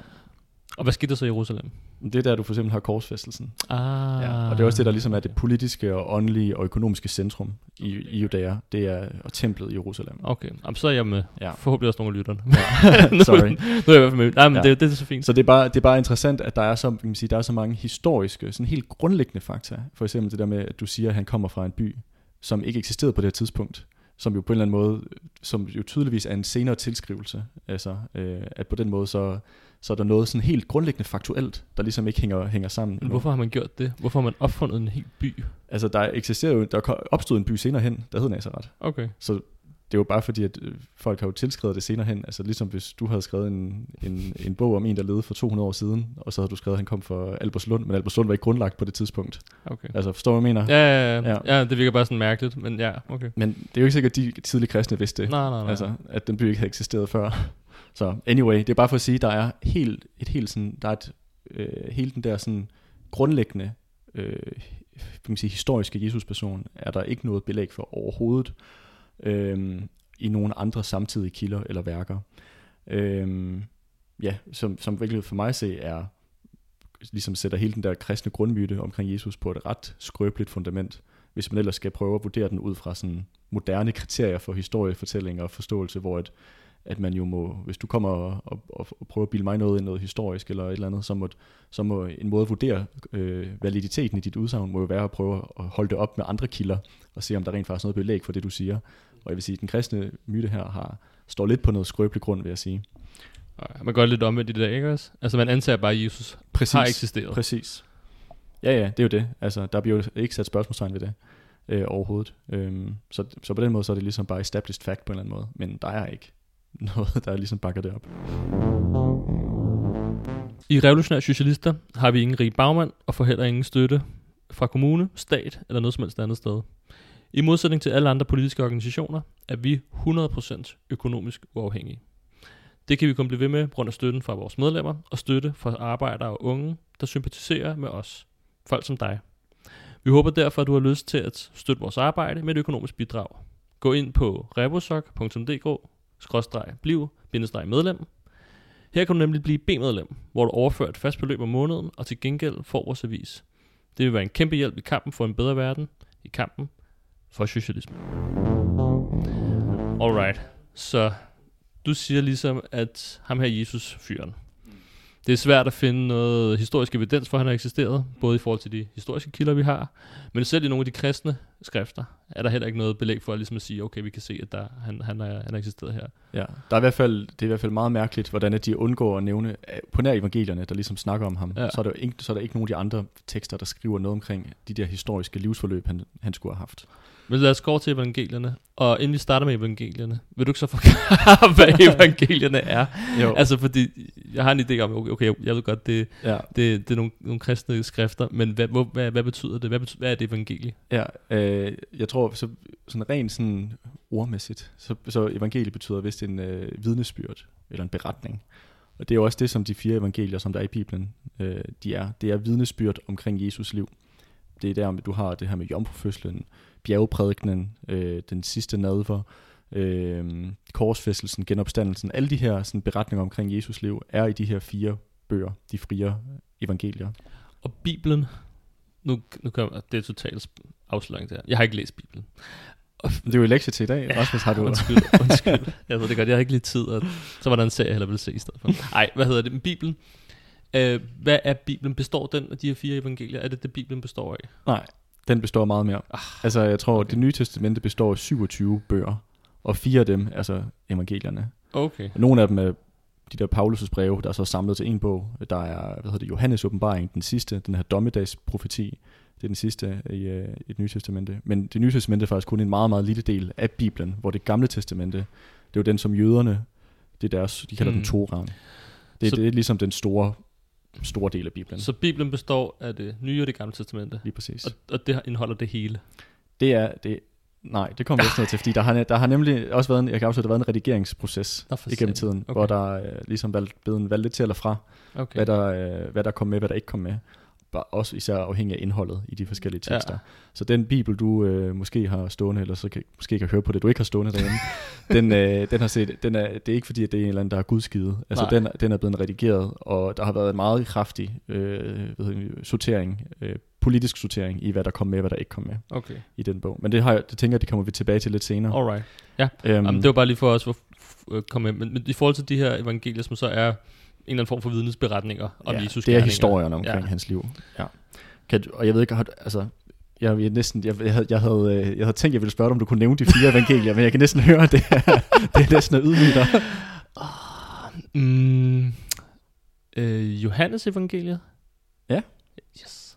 Og hvad skete der så i Jerusalem? Det er der, du for eksempel har korsfæstelsen. Ah. Ja, og det er også det, der ligesom er det politiske og åndelige og økonomiske centrum i, i Judæa. Det er og templet i Jerusalem. Okay, Jamen, så er jeg med. Ja. Forhåbentlig også nogle af lytterne. Ja. *laughs* *laughs* Sorry. nu, nu er jeg i hvert fald med. Nej, men ja. det, det, er så fint. Så det er, bare, det er bare interessant, at der er så, kan man sige, der er så mange historiske, sådan helt grundlæggende fakta. For eksempel det der med, at du siger, at han kommer fra en by, som ikke eksisterede på det her tidspunkt som jo på en eller anden måde, som jo tydeligvis er en senere tilskrivelse, altså øh, at på den måde så så er der noget sådan helt grundlæggende faktuelt, der ligesom ikke hænger, hænger sammen. Men hvorfor har man gjort det? Hvorfor har man opfundet en hel by? Altså, der eksisterer jo, der opstod en by senere hen, der hed Nazareth. Okay. Så det er jo bare fordi, at øh, folk har jo tilskrevet det senere hen. Altså ligesom hvis du havde skrevet en, en, en bog om en, der levede for 200 år siden, og så havde du skrevet, at han kom fra Alberslund, men Alberslund var ikke grundlagt på det tidspunkt. Okay. Altså forstår du, hvad jeg mener? Ja, ja, ja. ja. ja det virker bare sådan mærkeligt, men ja, okay. Men det er jo ikke sikkert, at de tidlige kristne vidste det. Nej, nej, nej. Altså, at den by ikke havde eksisteret før. Så anyway, det er bare for at sige, der er helt, et helt sådan, der er et, øh, hele den der sådan grundlæggende, øh, kan sige, historiske Jesus-person, er der ikke noget belæg for overhovedet øh, i nogle andre samtidige kilder eller værker. Øh, ja, som, som virkelig for mig at se er, ligesom sætter hele den der kristne grundmyte omkring Jesus på et ret skrøbeligt fundament. hvis man ellers skal prøve at vurdere den ud fra sådan moderne kriterier for historiefortælling og forståelse, hvor et, at man jo må, hvis du kommer og, og, og prøver at bilde mig noget ind, noget historisk eller et eller andet, så må, så må en måde at vurdere øh, validiteten i dit udsagn, må jo være at prøve at holde det op med andre kilder, og se om der rent faktisk er noget belæg for det, du siger. Og jeg vil sige, at den kristne myte her har, står lidt på noget skrøbelig grund, vil jeg sige. Man gør lidt omvendt i det der, ikke også? Altså man antager bare, at Jesus Præcis. har eksisteret. Præcis. Ja, ja, det er jo det. Altså, der bliver jo ikke sat spørgsmålstegn ved det øh, overhovedet. Øhm, så, så på den måde, så er det ligesom bare established fact på en eller anden måde. Men der er ikke *laughs* noget, der ligesom bakker det op. I Revolutionære Socialister har vi ingen rig bagmand og får heller ingen støtte fra kommune, stat eller noget som helst andet sted. I modsætning til alle andre politiske organisationer er vi 100% økonomisk uafhængige. Det kan vi kun blive ved med på grund af støtten fra vores medlemmer og støtte fra arbejdere og unge, der sympatiserer med os. Folk som dig. Vi håber derfor, at du har lyst til at støtte vores arbejde med et økonomisk bidrag. Gå ind på rebosok.dk rebosok.dk-bliv-medlem. Her kan du nemlig blive B-medlem, hvor du overfører et fast beløb om måneden, og til gengæld får vores avis. Det vil være en kæmpe hjælp i kampen for en bedre verden, i kampen for socialisme. Alright, så du siger ligesom, at ham her Jesus fyren. Det er svært at finde noget historisk evidens for, at han har eksisteret, både i forhold til de historiske kilder, vi har, men selv i nogle af de kristne skrifter, er der heller ikke noget belæg for at, ligesom at sige, okay, vi kan se, at der, han, han, er, han har eksisteret her. Ja, der er i hvert fald, det er i hvert fald meget mærkeligt, hvordan at de undgår at nævne, på nær evangelierne, der ligesom snakker om ham, Ja. så, er der ikke, så er der ikke nogen af de andre tekster, der skriver noget omkring de der historiske livsforløb, han, han skulle have haft. Men lad os gå over til evangelierne, og inden vi starter med evangelierne, vil du ikke så forklare, *laughs* hvad *laughs* evangelierne er? Jo, Altså, fordi jeg har en idé om, okay, okay jeg ved godt, det, ja, det, det er nogle, nogle kristne skrifter, men hvad, hvor, hvad, hvad betyder det? Hvad, betyder, hvad er det evangelie? ja øh, jeg tror, så, sådan rent sådan ordmæssigt, så, så evangeliet betyder vist en øh, vidnesbyrd, eller en beretning. Og det er jo også det, som de fire evangelier, som der er i Bibelen, øh, de er. Det er vidnesbyrd omkring Jesus liv. Det er der, du har det her med jomfrufødslen, bjergprædikenen, øh, den sidste nadver, øh, korsfæstelsen, genopstandelsen. Alle de her sådan, beretninger omkring Jesus liv er i de her fire bøger, de fire evangelier. Og Bibelen, nu, nu kommer det er totalt afsløring der. Jeg har ikke læst Bibelen. Det er jo lektie til i dag. Rasmus, har du... Undskyld, undskyld. *laughs* Jeg ved det godt, jeg har ikke lige tid, og så var der en serie, jeg hellere ville se i stedet for. Nej, hvad hedder det? Bibelen, øh, hvad er Bibelen? Består den af de her fire evangelier? Er det det, Bibelen består af? Nej, den består meget mere. Ah, Altså, jeg tror, okay. det nye testamente består af 27 bøger, og fire af dem, altså evangelierne. Okay. Nogle af dem er de der Paulus' breve, der er så samlet til en bog. Der er, hvad hedder det, Johannes åbenbaring, den sidste, den her dommedagsprofeti. Det er den sidste i, øh, i det nye testamente. Men det nye testamente er faktisk kun en meget, meget lille del af Bibelen, hvor det gamle testamente, det er jo den, som jøderne, det er deres, de kalder Mm. mm. den Toraen. Det, Så- det er ligesom den store, store del af Bibelen. Så Bibelen består af det nye og det gamle testamente, Lige præcis. og, og det indeholder det hele. Det er, det, nej, det kommer jeg også ned til, fordi der har, der har nemlig også været en, jeg kan afsløre, der har været en redigeringsproces Nå, igennem tiden, okay. hvor der øh, ligesom valgt, blevet valgt lidt til eller fra, Okay. hvad, der, øh, hvad der kom med, hvad der ikke kom med. Bare også især afhængig af indholdet i de forskellige Ja. tekster. Så den bibel, du øh, måske har stående, eller så kan, måske kan høre på det, du ikke har stående derhjemme, *laughs* den, øh, den har set, den er, det er ikke fordi, at det er en eller anden, der er gudskivet. Altså Nej. den, den er blevet redigeret, og der har været en meget kraftig øh, hedder det, sortering, øh, politisk sortering i, hvad der kom med, hvad der ikke kom med Okay. i den bog. Men det, har, jeg- det tænker jeg, det kommer vi tilbage til lidt senere. Alright. Øhm, Jamen, det var bare lige for os at øh, komme med. Men, men i forhold til de her evangelier, som så er eller anden form for vidnesberetninger om ja, Jesus det er historierne omkring Ja. hans liv. Ja. Kan, du- og jeg ved ikke, har, altså, jeg, jeg, næsten, jeg, jeg, havde, jeg, havde, øh, jeg havde tænkt, jeg ville spørge dig, om du kunne nævne de fire *laughs* evangelier, men jeg kan næsten høre, det er, det er næsten at ydmyge dig. Mm, øh, Johannes evangeliet? Ja. Yes.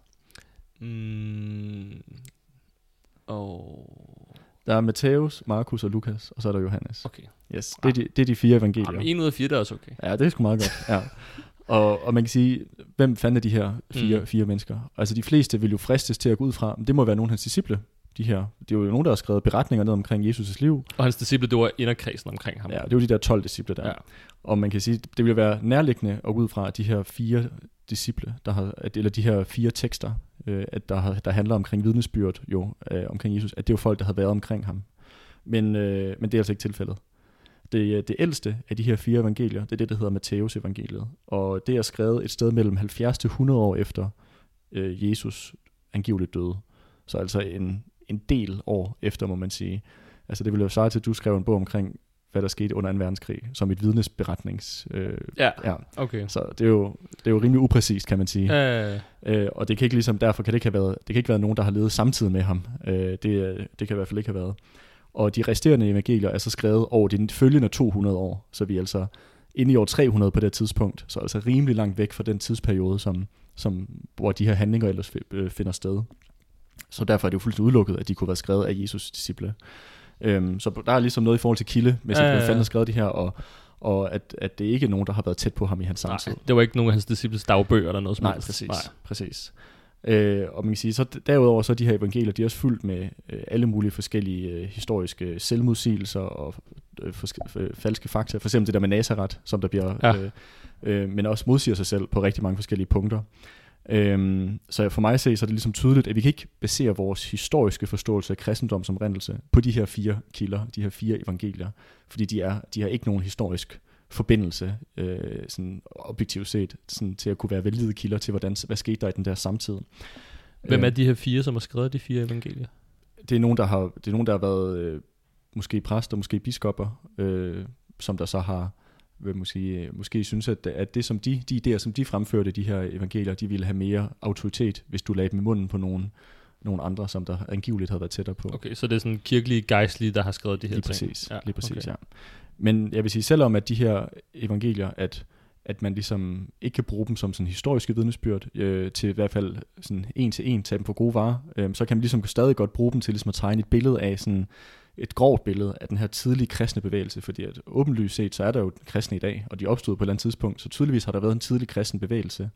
Mm, og... Der er Matthæus, Markus og Lukas, og så er der Johannes. Okay. Yes, det er de, det er de fire evangelier. Jamen, en ud af fire, det er også okay. Ja, det er sgu meget godt. Ja. Og, og man kan sige, hvem fanden er de her fire, Mm. fire mennesker? Altså de fleste vil jo fristes til at gå ud fra, men det må være nogle af hans disciple, de her. Det er jo nogen, der har skrevet beretninger ned omkring Jesus' liv. Og hans disciple, det var inderkredsen omkring ham. Ja, det er jo de der 12 disciple der. Ja. Og man kan sige, det vil være nærliggende at gå ud fra de her fire disciple, der har, eller de her fire tekster, øh, at der, der handler omkring vidnesbyrd jo, øh, omkring Jesus, at det er jo folk, der havde været omkring ham. Men, øh, men det er altså ikke tilfældet. Det, øh, det ældste af de her fire evangelier, det er det, der hedder Matthæus evangeliet. Og det er skrevet et sted mellem 70 til 100 år efter øh, Jesus angiveligt døde. Så altså en, en del år efter, må man sige. Altså det ville jo svare til, at du skrev en bog omkring, hvad der skete under 2. verdenskrig, som et vidnesberetnings... Øh, Ja, ja. okay. Så det er, jo, det er jo rimelig upræcist, kan man sige. Øh, Øh, og det kan ikke ligesom, derfor kan det ikke have været, det kan ikke være nogen, der har levet samtidig med ham. Øh, det, det kan i hvert fald ikke have været. Og de resterende evangelier er så skrevet over de følgende 200 år, så vi er altså inde i år 300 på det tidspunkt, så altså rimelig langt væk fra den tidsperiode, som, som, hvor de her handlinger ellers øh, finder sted. Så derfor er det jo fuldstændig udelukket, at de kunne være skrevet af Jesus' disciple. Øhm, så der er ligesom noget i forhold til kilde, hvis Ja, ja, ja, har skrevet det her, og, og at, at det ikke er nogen, der har været tæt på ham i hans samtid. nej, det var ikke nogen af hans disciples dagbøger eller noget som Nej, helst. præcis. Nej. præcis. Øh, og man kan sige, så derudover så er de her evangelier, de er også fyldt med øh, alle mulige forskellige øh, historiske selvmodsigelser og øh, forske- øh, falske fakta. For eksempel det der med Nazareth, som der bliver, Ja. øh, øh, men også modsiger sig selv på rigtig mange forskellige punkter. Øhm, så for mig at se, så er det ligesom tydeligt, at vi kan ikke basere vores historiske forståelse af kristendom som rendelse på de her fire kilder, de her fire evangelier, fordi de, er, de har ikke nogen historisk forbindelse, øh, sådan objektivt set, sådan til at kunne være valide kilder til, hvordan, hvad skete der i den der samtid. Hvem er Øh, de her fire, som har skrevet de fire evangelier? det er nogen, der har, det er nogen, der har været øh, måske præster, måske biskopper, øh, som der så har vil måske, øh, måske synes, at, at det som de, de idéer, som de fremførte, de her evangelier, de ville have mere autoritet, hvis du lagde dem i munden på nogen, nogen andre, som der angiveligt havde været tættere på. Okay, så det er sådan kirkelige gejstlige, der har skrevet de her Lige ting. præcis, ja, lige præcis okay. ja. Men jeg vil sige, selvom at de her evangelier, at, at man ligesom ikke kan bruge dem som sådan historiske vidnesbyrd, øh, til i hvert fald sådan en til en, tage dem for gode varer, øh, så kan man ligesom stadig godt bruge dem til ligesom at tegne et billede af sådan et grovt billede af den her tidlige kristne bevægelse, fordi at åbenlyst set, så er der jo kristne i dag, og de opstod på et eller andet tidspunkt, så tydeligvis har der været en tidlig kristen bevægelse.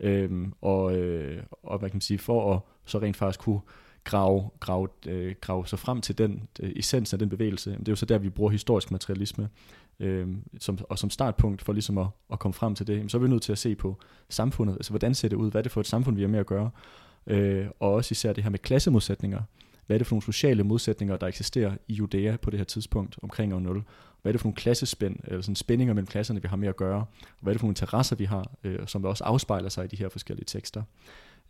Øhm, og, øh, og hvad kan man sige, for at så rent faktisk kunne grave, grave, øh, grave sig frem til den øh, essens af den bevægelse. Det er jo så der, vi bruger historisk materialisme øh, som, og som startpunkt for ligesom at, at komme frem til det. Jamen, så er vi nødt til at se på samfundet, altså hvordan ser det ud, hvad er det for et samfund, vi er med at gøre, øh, og også især det her med klassemodsætninger. Hvad er det for nogle sociale modsætninger, der eksisterer i Judæa på det her tidspunkt omkring år 0? Hvad er det for nogle klassespænd, eller sådan spændinger mellem klasserne, vi har med at gøre? Og hvad er det for nogle interesser, vi har, øh, som også afspejler sig i de her forskellige tekster?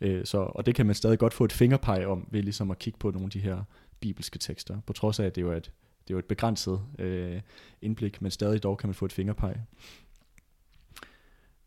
Øh, så, og det kan man stadig godt få et fingerpeg om, ved ligesom at kigge på nogle af de her bibelske tekster, på trods af, at det jo er et, det er jo et begrænset øh, indblik, men stadig dog kan man få et fingerpeg.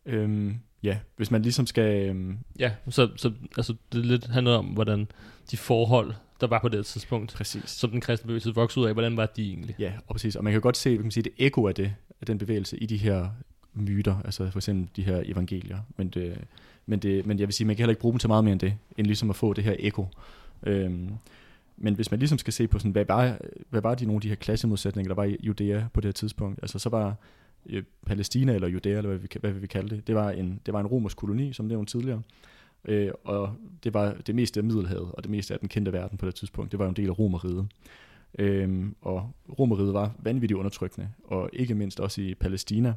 Øhm, ja, hvis man ligesom skal... Øhm, Ja, så, så altså, det er lidt handler om, hvordan de forhold, der var på det tidspunkt, præcis. som den kristne bevægelse voksede ud af, hvordan var de egentlig? Ja, og præcis. Og man kan godt se, kan man sige, det ekko af det, af den bevægelse i de her myter, altså for eksempel de her evangelier. Men, det, men, det, men jeg vil sige, man kan heller ikke bruge dem til meget mere end det, end ligesom at få det her ekko. Øhm, men hvis man ligesom skal se på, sådan, hvad, var, hvad var de nogle af de her klassemodsætninger, der var i Judæa på det her tidspunkt, altså så var øh, Palæstina eller Judæa, eller hvad vi, hvad vi kalde det, det var en, det var en romersk koloni, som nævnt tidligere, øh, og det var det meste af Middelhavet, og det meste af den kendte verden på det tidspunkt, det var jo en del af Romeriet. Øhm, og Romeriet var vanvittigt undertrykkende, og ikke mindst også i Palæstina.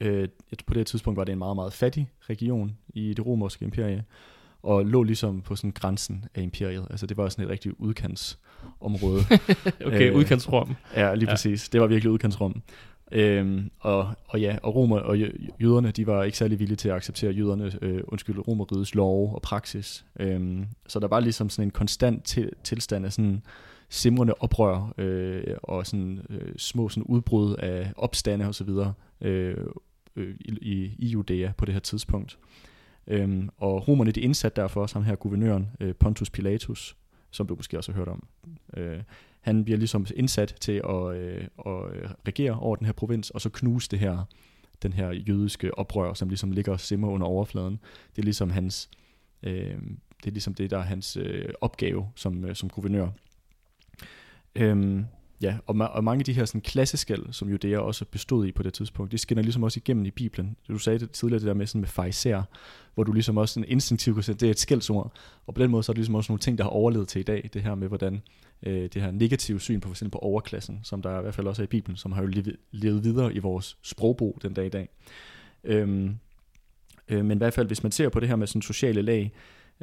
Øh, på det tidspunkt var det en meget, meget fattig region i det romerske imperie, og lå ligesom på sådan grænsen af imperiet. Altså det var sådan et rigtig udkantsområde. *laughs* Okay, Øh, udkantsrum. ja, lige Ja. præcis. Det var virkelig udkantsrum. Øhm, og, og ja, og romer og jøderne, de var ikke særlig villige til at acceptere jøderne, øh, undskyld, romerrigets love og praksis. Øhm, så der var ligesom sådan en konstant til, tilstand af sådan simrende oprør øh, og sådan øh, små sådan udbrud af opstande og så videre øh, øh, i, i, i Judæa på det her tidspunkt. Øhm, og romerne de indsatte derfor sammen her guvernøren øh, Pontus Pilatus, som du måske også har hørt om. Øh, han bliver ligesom indsat til at, øh, at øh, regere over den her provins, og så knuse det her, den her jødiske oprør, som ligesom ligger og simmer under overfladen. Det er ligesom hans, øh, det er ligesom det, der er hans øh, opgave som, øh, som guvernør. Øhm, ja, og, ma- og mange af de her sådan, klasseskæld, som Judæa også bestod i på det tidspunkt, det skinner ligesom også igennem i Bibelen. Du sagde det tidligere, det der med, sådan med fariser, hvor du ligesom også sådan instinktivt kunne sige, det er et skældsord, og på den måde så er det ligesom også nogle ting, der har overlevet til i dag, det her med, hvordan øh, det her negative syn på for eksempel på overklassen, som der i hvert fald også er i Bibelen, som har jo levet, levet videre i vores sprogbrug den dag i dag. Øhm, øh, men i hvert fald, hvis man ser på det her med sådan sociale lag,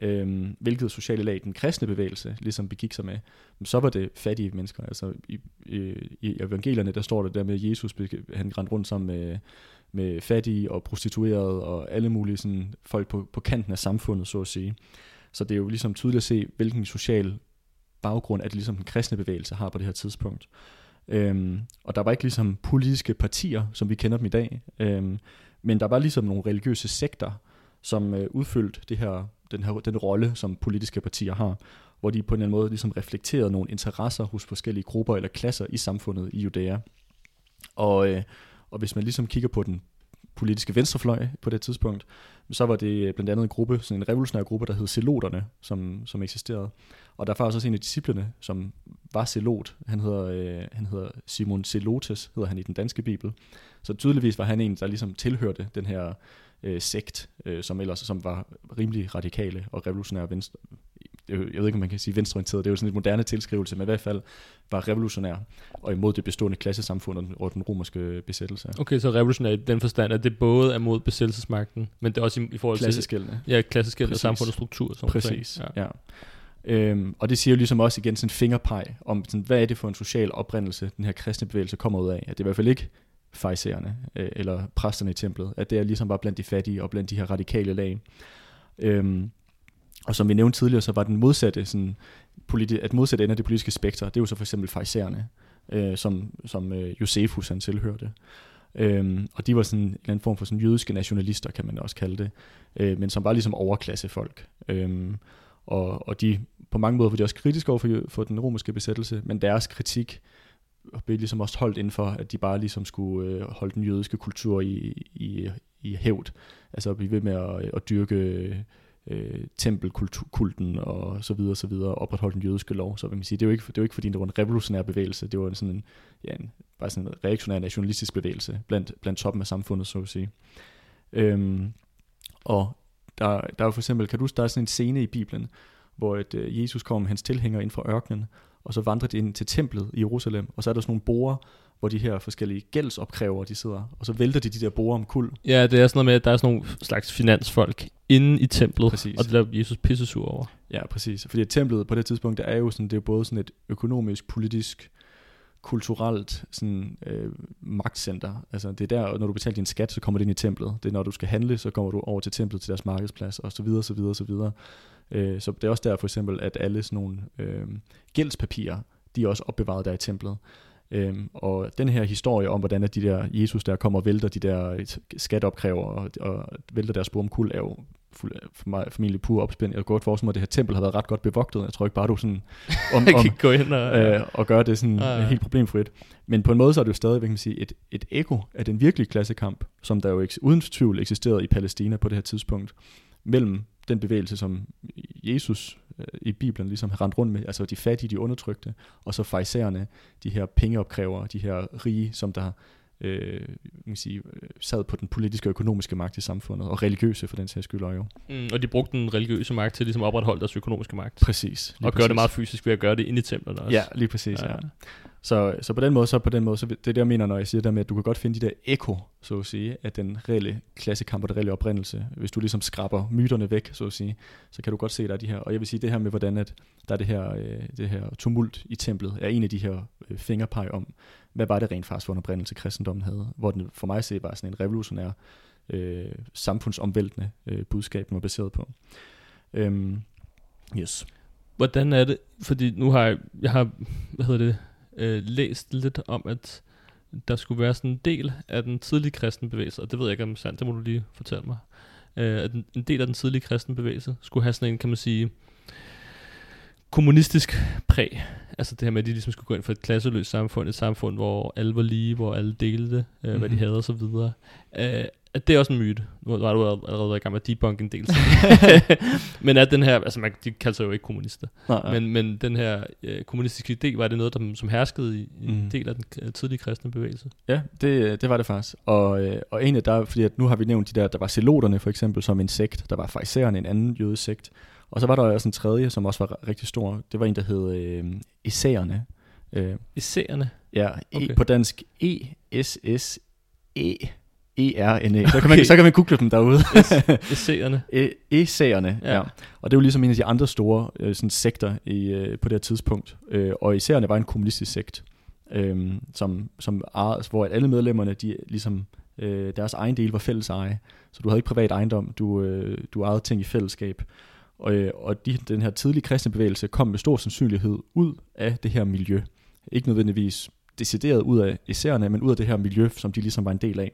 øhm, hvilket sociale lag den kristne bevægelse ligesom begik sig med, så var det fattige mennesker. Altså i, i, i evangelierne, der står det der med, at Jesus, han rendte rundt sammen med, med fattige og prostituerede og alle mulige sådan, folk på, på kanten af samfundet, så at sige. Så det er jo ligesom tydeligt at se, hvilken social baggrund, at ligesom den kristne bevægelse har på det her tidspunkt. Øhm, og der var ikke ligesom politiske partier, som vi kender dem i dag, øhm, men der var ligesom nogle religiøse sekter, som øh, udfyldte det her, den, her, den rolle, som politiske partier har, hvor de på en eller anden måde ligesom reflekterede nogle interesser hos forskellige grupper eller klasser i samfundet i Judæa. Og, øh, og hvis man ligesom kigger på den politiske venstrefløj på det tidspunkt, så var det blandt andet en gruppe, sådan en revolutionær gruppe, der hed Zeloterne, som, som eksisterede. Og der var også en af disciplene, som var Zelot. Han hedder, øh, han hedder Simon Zelotes, hedder han i den danske bibel. Så tydeligvis var han en, der ligesom tilhørte den her øh, sekt, øh, som ellers som var rimelig radikale og revolutionære venstre, jeg ved ikke, om man kan sige venstreorienteret, det er jo sådan en moderne tilskrivelse, men i hvert fald var revolutionær og imod det bestående klassesamfund og den romerske besættelse. Okay, så revolutionær i den forstand, at det både er mod besættelsesmagten, men det er også i, i forhold til... Ja, klasseskældene og samfundets struktur. Som Præcis, ja. ja. Øhm, og det siger jo ligesom også igen sådan en fingerpeg om, sådan, hvad er det for en social oprindelse, den her kristne bevægelse kommer ud af. At det er i hvert fald ikke fejserne, øh, eller præsterne i templet, at det er ligesom bare blandt de fattige og blandt de her radikale lag. Øhm, og som vi nævnte tidligere, så var den modsatte, sådan, politi- at modsatte ende af det politiske spektrum, det er jo så for eksempel fejserne, øh, som, som øh, Josefus han tilhørte. Øhm, og de var sådan en eller anden form for sådan jødiske nationalister, kan man også kalde det, øh, men som var ligesom overklassefolk. Øhm, og, og de på mange måder var de også kritiske over for, for den romerske besættelse, men deres kritik og blev ligesom også holdt inden for, at de bare ligesom skulle øh, holde den jødiske kultur i, i, i hævd. Altså at blive ved med at, at dyrke øh, tempelkulten og så videre, og så videre, opretholde den jødiske lov. Så vil man sige, det er jo ikke, det er jo ikke fordi, det var en revolutionær bevægelse, det var en sådan en, ja, en, bare sådan en reaktionær nationalistisk bevægelse blandt, blandt toppen af samfundet, så at sige. Øhm, og der, der er for eksempel, kan du der er sådan en scene i Bibelen, hvor et, øh, Jesus kommer med hans tilhængere ind fra ørkenen, og så vandrer de ind til templet i Jerusalem, og så er der sådan nogle borer, hvor de her forskellige gældsopkrævere, de sidder, og så vælter de de der borer om kul. Ja, det er sådan noget med, at der er sådan nogle slags finansfolk inde i templet, præcis. og det lader Jesus pissesur over. Ja, præcis. Fordi templet på det tidspunkt, der er jo sådan, det er både sådan et økonomisk, politisk, kulturelt sådan, øh, magtcenter. Altså det er der, når du betaler din skat, så kommer det ind i templet. Det er når du skal handle, så kommer du over til templet, til deres markedsplads, og så videre, så videre, så videre. Øh, så det er også der for eksempel, at alle sådan nogle øh, gældspapirer, de er også opbevaret der i templet. Øhm, og den her historie om, hvordan at de der Jesus der kommer og vælter de der skatteopkræver og, og vælter deres spor om kul, er jo fuld, for mig formentlig pur opspænd. Jeg kan godt forestille mig, at det her tempel har været ret godt bevogtet. Jeg tror ikke bare, du sådan *laughs* om, om gå ind og, øh, og gøre det sådan ja, ja. helt problemfrit. Men på en måde så er det jo stadig kan man sige, et, et eko af den virkelige klassekamp, som der jo ikke, uden tvivl eksisterede i Palæstina på det her tidspunkt, mellem den bevægelse, som Jesus øh, i Bibelen ligesom har rendt rundt med, altså de fattige, de undertrykte, og så fejserne, de her pengeopkrævere, de her rige, som der øh, man sige, sad på den politiske og økonomiske magt i samfundet, og religiøse for den sags skyld jo. Mm, og de brugte den religiøse magt til ligesom at opretholde deres økonomiske magt. Præcis. Og gøre det meget fysisk ved at gøre det ind i templerne også. Ja, lige præcis. Ja. Ja. Så, så på den måde, så på den måde, så det er det, jeg mener, når jeg siger der med, at du kan godt finde de der eko, så at sige, af den reelle klassekamp og den reelle oprindelse. Hvis du ligesom skraber myterne væk, så at sige, så kan du godt se, der er de her. Og jeg vil sige, det her med, hvordan at der er det her, øh, det her tumult i templet, er en af de her øh, fingerpeg om, hvad var det rent faktisk for en oprindelse, kristendommen havde. Hvor den for mig set var sådan en revolutionær, øh, samfundsomvæltende øh, budskab, den var baseret på. Øhm, yes. Hvordan er det, fordi nu har jeg, jeg har, hvad hedder det, øh, læst lidt om, at der skulle være sådan en del af den tidlige kristne bevægelse, og det ved jeg ikke om sandt, det må du lige fortælle mig, øh, at en del af den tidlige kristne bevægelse skulle have sådan en, kan man sige, kommunistisk præg. Altså det her med, at de ligesom skulle gå ind for et klasseløst samfund, et samfund, hvor alle var lige, hvor alle delte, øh, mm-hmm. hvad de mhm. havde og så videre. Øh, at det er også en myte. Nu har du allerede i gang med at debunk en del. *laughs* men at den her, altså man, de kalder sig jo ikke kommunister, nej, men, men den her øh, kommunistiske idé, var det noget, der, som herskede i, i mm. en del af den øh, tidlige kristne bevægelse? Ja, det, det var det faktisk. Og, øh, og en af der, fordi at nu har vi nævnt de der, der var zeloterne for eksempel, som en sekt, der var farisæerne, en anden jødesekt. Og så var der også en tredje, som også var rigtig stor. Det var en, der hed øh, Isæerne. Øh, Isæerne? Ja, e, okay. på dansk E-S-S-E. E-R-N-E. *laughs* Så, kan man, så kan man google dem derude. *laughs* Essayerne. Essayerne, ja. ja. Og det var ligesom en af de andre store øh, sådan sekter i, øh, på det her tidspunkt. Øh, og Essayerne var en kommunistisk sekt, øh, som, som, hvor alle medlemmerne, de ligesom, øh, deres egen del var fælles eje. Så du havde ikke privat ejendom, du, øh, du ejede ting i fællesskab. Og, øh, og de, den her tidlige kristne bevægelse kom med stor sandsynlighed ud af det her miljø. Ikke nødvendigvis decideret ud af isærne, men ud af det her miljø, som de ligesom var en del af.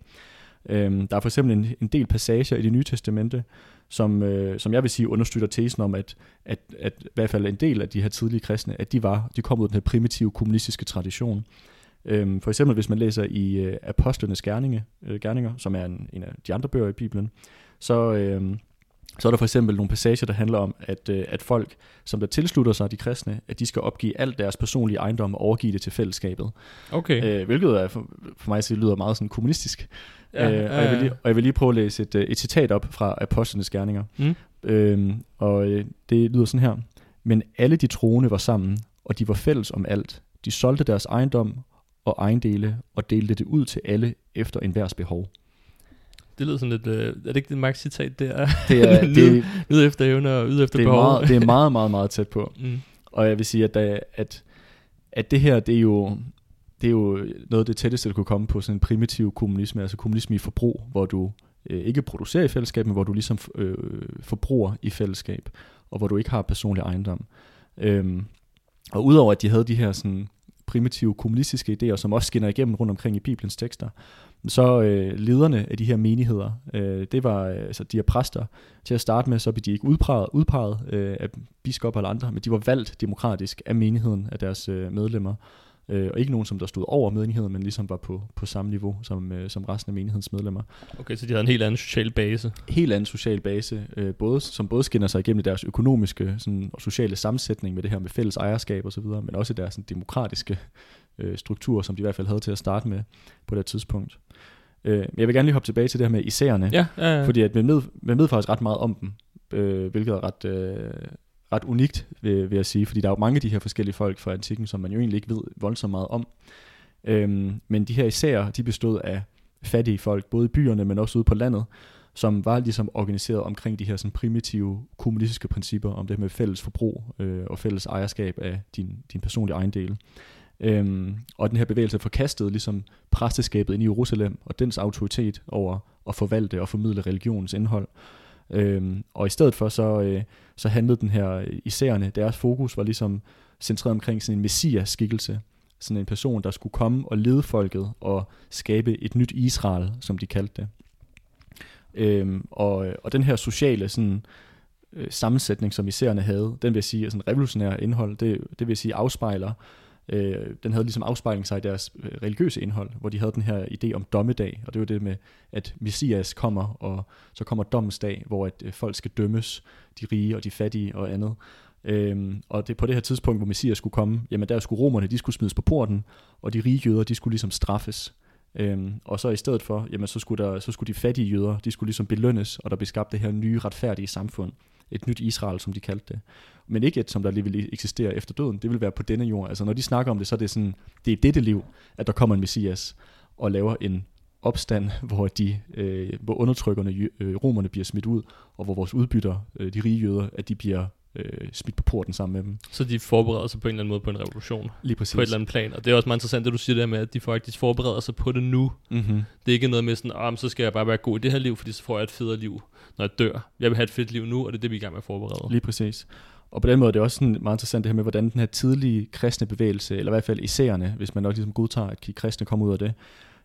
Øhm, der er for eksempel en, en del passager i det nye testamente, som, øh, som jeg vil sige understøtter tesen om, at, at, at i hvert fald en del af de her tidlige kristne, at de var, de kom ud af den her primitive kommunistiske tradition. Øhm, for eksempel hvis man læser i øh, Apostlenes Gerninge, øh, Gerninger, som er en, en af de andre bøger i Bibelen, så, øh, så er der for eksempel nogle passager, der handler om, at, øh, at folk, som der tilslutter sig de kristne, at de skal opgive alt deres personlige ejendom og overgive det til fællesskabet. Okay. Øh, hvilket er for, for mig så lyder meget sådan kommunistisk. Ja, øh, og, jeg vil lige, og jeg vil lige prøve at læse et, øh, et citat op fra Apostlenes Gerninger. Mm. Øhm, og øh, det lyder sådan her. Men alle de troende var sammen, og de var fælles om alt. De solgte deres ejendom og ejendele og delte det ud til alle efter enhvers behov. Det lyder sådan lidt... Øh, er det ikke det Max citat der? Det er, *laughs* det, Yd efter evne og yd efter det, er behov. meget, det er meget, meget, meget tæt på. *laughs* Mm. Og jeg vil sige, at, der, at, at det her, det er jo det er jo noget af det tætteste, der kunne komme på sådan en primitiv kommunisme, altså kommunisme i forbrug, hvor du øh, ikke producerer i fællesskab, men hvor du ligesom øh, forbruger i fællesskab, og hvor du ikke har personlig ejendom. Øhm, og udover at de havde de her sådan primitive kommunistiske idéer, som også skinner igennem rundt omkring i Bibelens tekster, så øh, lederne af de her menigheder, øh, det var øh, altså de her præster, til at starte med, så blev de ikke udpeget, udpeget øh, af biskopper eller andre, men de var valgt demokratisk af menigheden, af deres øh, medlemmer, øh, og ikke nogen, som der stod over menigheden, men ligesom var på, på samme niveau som, øh, som resten af menighedens medlemmer. Okay, så de havde en helt anden social base. Helt anden social base, øh, både, som både skinner sig igennem deres økonomiske sådan, og sociale sammensætning med det her med fælles ejerskab osv., men også deres sådan, demokratiske øh, struktur, som de i hvert fald havde til at starte med på det tidspunkt. Øh, jeg vil gerne lige hoppe tilbage til det her med isærne, Ja, ja, ja. fordi at man, ved, man ved faktisk ret meget om dem, øh, hvilket er ret, øh, ret unikt, vil, vil jeg sige, fordi der er jo mange af de her forskellige folk fra antikken, som man jo egentlig ikke ved voldsomt meget om. Øhm, men de her især, de bestod af fattige folk, både i byerne, men også ude på landet, som var ligesom organiseret omkring de her sådan primitive kommunistiske principper om det med fælles forbrug øh, og fælles ejerskab af din, din personlige ejendele. Øhm, og den her bevægelse forkastede ligesom præsteskabet ind i Jerusalem og dens autoritet over at forvalte og formidle religionens indhold. Øhm, og i stedet for så, øh, så handlede den her øh, isærne, deres fokus var ligesom centreret omkring sådan en messias-skikkelse, sådan en person, der skulle komme og lede folket og skabe et nyt Israel, som de kaldte det. Øhm, og, øh, og den her sociale sådan, øh, sammensætning, som isærne havde, den vil jeg sige sådan revolutionær indhold, det, det vil jeg sige afspejler, øh, den havde ligesom afspejling sig i deres øh, religiøse indhold, hvor de havde den her idé om dommedag, og det var det med, at Messias kommer, og så kommer dommedag, hvor at øh, folk skal dømmes, de rige og de fattige og andet. Øhm, og det er på det her tidspunkt, hvor Messias skulle komme, jamen der skulle romerne, de skulle smides på porten, og de rige jøder, de skulle ligesom straffes. Øhm, og så i stedet for, jamen så skulle, der, så skulle de fattige jøder, de skulle ligesom belønnes, og der blev skabt det her nye retfærdige samfund. Et nyt Israel, som de kaldte det. Men ikke et, som der lige vil eksistere efter døden. Det vil være på denne jord. Altså når de snakker om det, så er det sådan, det er dette liv, at der kommer en Messias og laver en opstand, *laughs* hvor de øh, hvor undertrykkerne øh, romerne bliver smidt ud, og hvor vores udbytter, øh, de rige jøder, at de bliver øh, smidt på porten sammen med dem. Så de forbereder sig på en eller anden måde på en revolution. Lige præcis. På et eller andet plan. Og det er også meget interessant, det du siger der med, at de faktisk forbereder sig på det nu. Mm-hmm. Det er ikke noget med sådan, oh, så skal jeg bare være god i det her liv, fordi så får jeg et federe liv, når jeg dør. Jeg vil have et fedt liv nu, og det er det, vi er i gang med at forberede. Lige præcis. Og på den måde er det også sådan meget interessant det her med, hvordan den her tidlige kristne bevægelse, eller i hvert fald isærne, hvis man nok ligesom godtager, at de kristne kommer ud af det,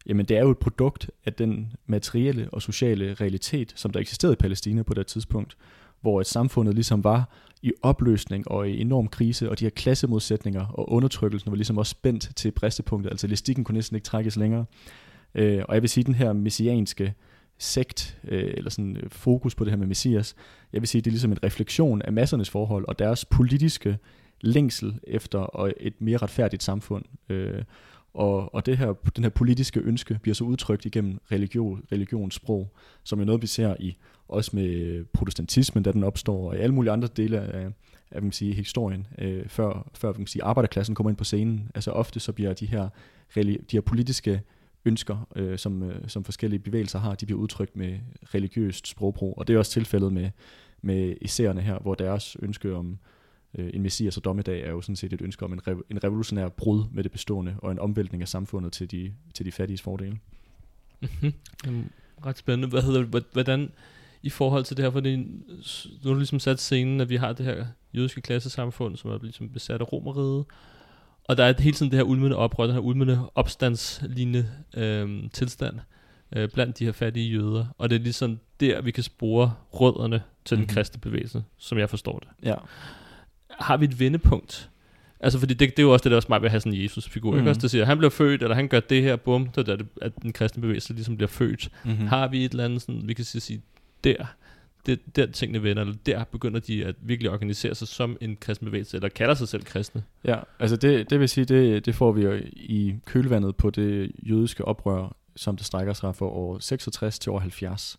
jamen det er jo et produkt af den materielle og sociale realitet, som der eksisterede i Palæstina på det tidspunkt, hvor et samfundet ligesom var i opløsning og i enorm krise, og de her klassemodsætninger og undertrykkelsen var ligesom også spændt til bristepunktet, altså elastikken kunne næsten ikke trækkes længere. Øh, og jeg vil sige, at den her messianske sekt, øh, eller sådan øh, fokus på det her med messias, jeg vil sige, det er ligesom en refleksion af massernes forhold og deres politiske længsel efter og et mere retfærdigt samfund. Øh, og, og det her, den her politiske ønske bliver så udtrykt igennem religion, religionssprog, som er noget, vi ser i også med protestantismen, da den opstår, og i alle mulige andre dele af, af man sige, historien, øh, før, før man sige, arbejderklassen kommer ind på scenen. Altså ofte så bliver de her, de her politiske ønsker, øh, som, øh, som forskellige bevægelser har, de bliver udtrykt med religiøst sprogbrug, og det er også tilfældet med, med isærerne her, hvor deres ønske om øh, en messias og dommedag er jo sådan set et ønske om en, rev- en revolutionær brud med det bestående, og en omvæltning af samfundet til de, til de fattiges fordele. Mm-hmm. Jamen, ret spændende. Hvad hedder, hvordan, i forhold til det her, fordi nu har du ligesom sat scenen, at vi har det her jødiske klassesamfund, som er ligesom besat af romeriet, og der er hele tiden det her ulmende oprør, den her ulmende opstandslignende øh, tilstand øh, blandt de her fattige jøder. Og det er ligesom der, vi kan spore rødderne til mm-hmm. den mhm. kristne bevægelse, som jeg forstår det. Ja. Har vi et vendepunkt? Altså, fordi det, det er jo også det, der er smart ved at have sådan en Jesus-figur. Mm. Ikke mhm. også, der siger, han bliver født, eller han gør det her, bum, det er der, at den kristne bevægelse ligesom bliver født. Mm-hmm. Har vi et eller andet, sådan, vi kan sige, der, det, der tingene vender, eller der begynder de at virkelig organisere sig som en kristen bevægelse, eller kalder sig selv kristne. Ja, altså det, det vil sige, det, det får vi jo i kølvandet på det jødiske oprør, som det strækker sig fra år 66 til år 70.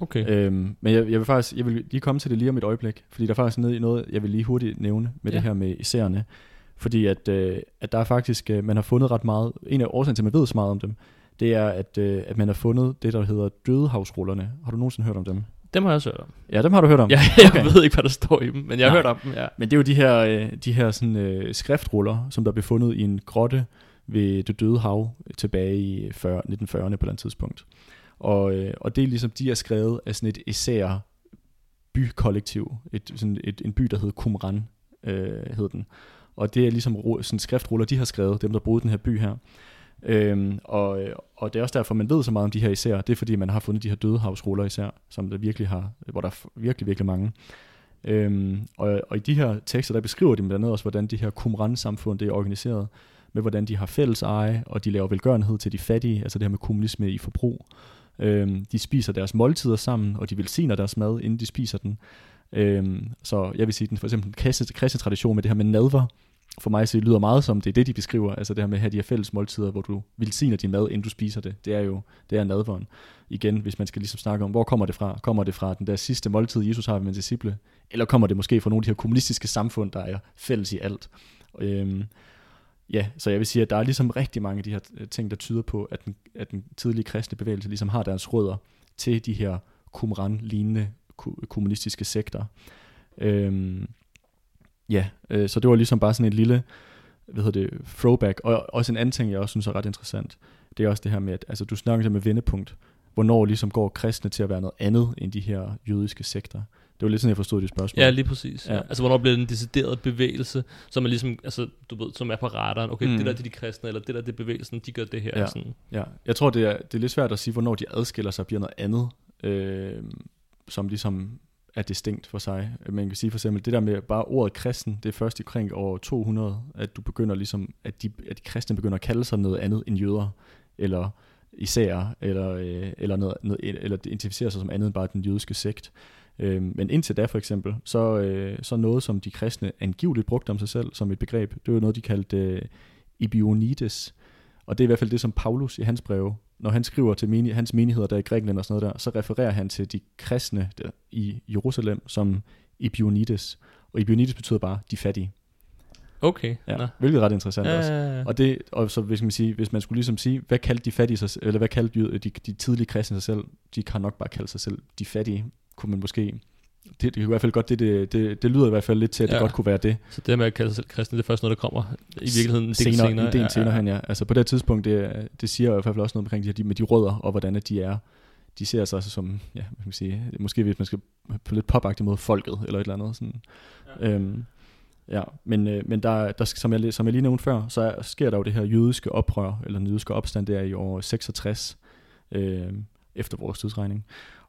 Okay. Øhm, men jeg, jeg vil faktisk jeg vil lige komme til det lige om et øjeblik, fordi der er faktisk noget, jeg vil lige hurtigt nævne med ja. det her med isærne. Fordi at, øh, at der er faktisk, øh, man har fundet ret meget, en af årsagen til, at man ved så meget om dem, det er, at, øh, at man har fundet det, der hedder dødehavsrullerne. Har du nogensinde hørt om dem? Dem har jeg også hørt om. Ja, dem har du hørt om? Ja, *laughs* jeg okay. ved ikke, hvad der står i dem, men jeg har hørt om dem, ja. Men det er jo de her, øh, de her sådan, øh, skriftruller, som der blev fundet i en grotte ved det døde hav tilbage i 40, 1940'erne på et tidspunkt. Og, øh, og det er ligesom, de er skrevet af sådan et især bykollektiv, et, sådan et, en by, der hed Qumran, øh, hed den. Og det er ligesom sådan skriftruller, de har skrevet, dem der boede i den her by her. Øhm, og, øh, og det er også derfor, man ved så meget om de her især. Det er fordi, man har fundet de her dødehavsruller især, som der virkelig har, hvor der er virkelig, virkelig mange. Øhm, og, og i de her tekster, der beskriver de blandt andet også, hvordan de her Qumran-samfund det er organiseret, med hvordan de har fælles eje, og de laver velgørenhed til de fattige, altså det her med kommunisme i forbrug. Øhm, de spiser deres måltider sammen, og de velsigner deres mad, inden de spiser den. Øhm, så jeg vil sige, den for eksempel den kristne, kristne tradition med det her med nadver, for mig så det lyder meget som, det er det, de beskriver, altså det her med at have de her fælles måltider, hvor du velsigner din mad, inden du spiser det. Det er jo, det er nadveren. Igen, hvis man skal ligesom snakke om, hvor kommer det fra? Kommer det fra den der sidste måltid, Jesus har med disciple? Eller kommer det måske fra nogle af de her kommunistiske samfund, der er fælles i alt? Øhm, ja, så jeg vil sige, at der er ligesom rigtig mange af de her øh, ting, der tyder på, at den, at den tidlige kristne bevægelse ligesom har deres rødder til de her Qumran-lignende kommunistiske sekter. Øhm, ja, øh, så det var ligesom bare sådan en lille, hvad hedder det, throwback. Og også en anden ting, jeg også synes er ret interessant, det er også det her med, at altså, du snakker med vendepunkt. Hvornår ligesom går kristne til at være noget andet end de her jødiske sekter? Det var lidt sådan, jeg forstod det spørgsmål. Ja, lige præcis. Ja. Ja. Altså, hvornår bliver det en decideret bevægelse, som er ligesom, altså, du ved, som er på radaren. Okay, mm. det der det er de kristne, eller det der det er bevægelsen, de gør det her. Ja, sådan. ja. jeg tror, det er, det er lidt svært at sige, hvornår de adskiller sig og bliver noget andet, øh, som ligesom er distinkt for sig. Man kan sige for eksempel, det der med bare ordet kristen, det er først i kring år 200, at du begynder ligesom, at de, at de kristne begynder at kalde sig noget andet end jøder, eller især, eller, øh, eller, noget, noget, eller identificere sig som andet end bare den jødiske sekt. Øhm, men indtil da for eksempel, så, øh, så noget, som de kristne angiveligt brugte om sig selv som et begreb, det var noget, de kaldte øh, Ibionides. Og det er i hvert fald det, som Paulus i hans breve når han skriver til meni- hans menigheder der i Grækenland og sådan noget der, så refererer han til de kristne der i Jerusalem som Epionides. Og Epionides betyder bare de fattige. Okay. Ja, Nå. hvilket er ret interessant ja, også. Ja, ja. Og det, og så hvis man, sige, hvis man skulle ligesom sige, hvad kaldte de fattige sig, eller hvad kaldte de, de tidlige kristne sig selv? De kan nok bare kalde sig selv de fattige, kunne man måske det, det er i hvert fald godt, det, det, det, det lyder i hvert fald lidt til, at ja. det godt kunne være det. Så det med at kalde sig selv kristne, det er først noget, der kommer i virkeligheden senere. senere. En del ja, senere ja. hen, ja. Altså på det tidspunkt, det, det siger i hvert fald også noget omkring de her, med de rødder, og hvordan de er. De ser sig altså som, ja, man kan sige, måske hvis man skal på lidt popagtig måde, folket, eller et eller andet. Sådan. Ja. Øhm, Ja, men, øh, men der, der, som, jeg, som jeg lige nævnte før, så er, sker der jo det her jødiske oprør, eller den jødiske opstand der i år 66, øh, efter vores tidsregning.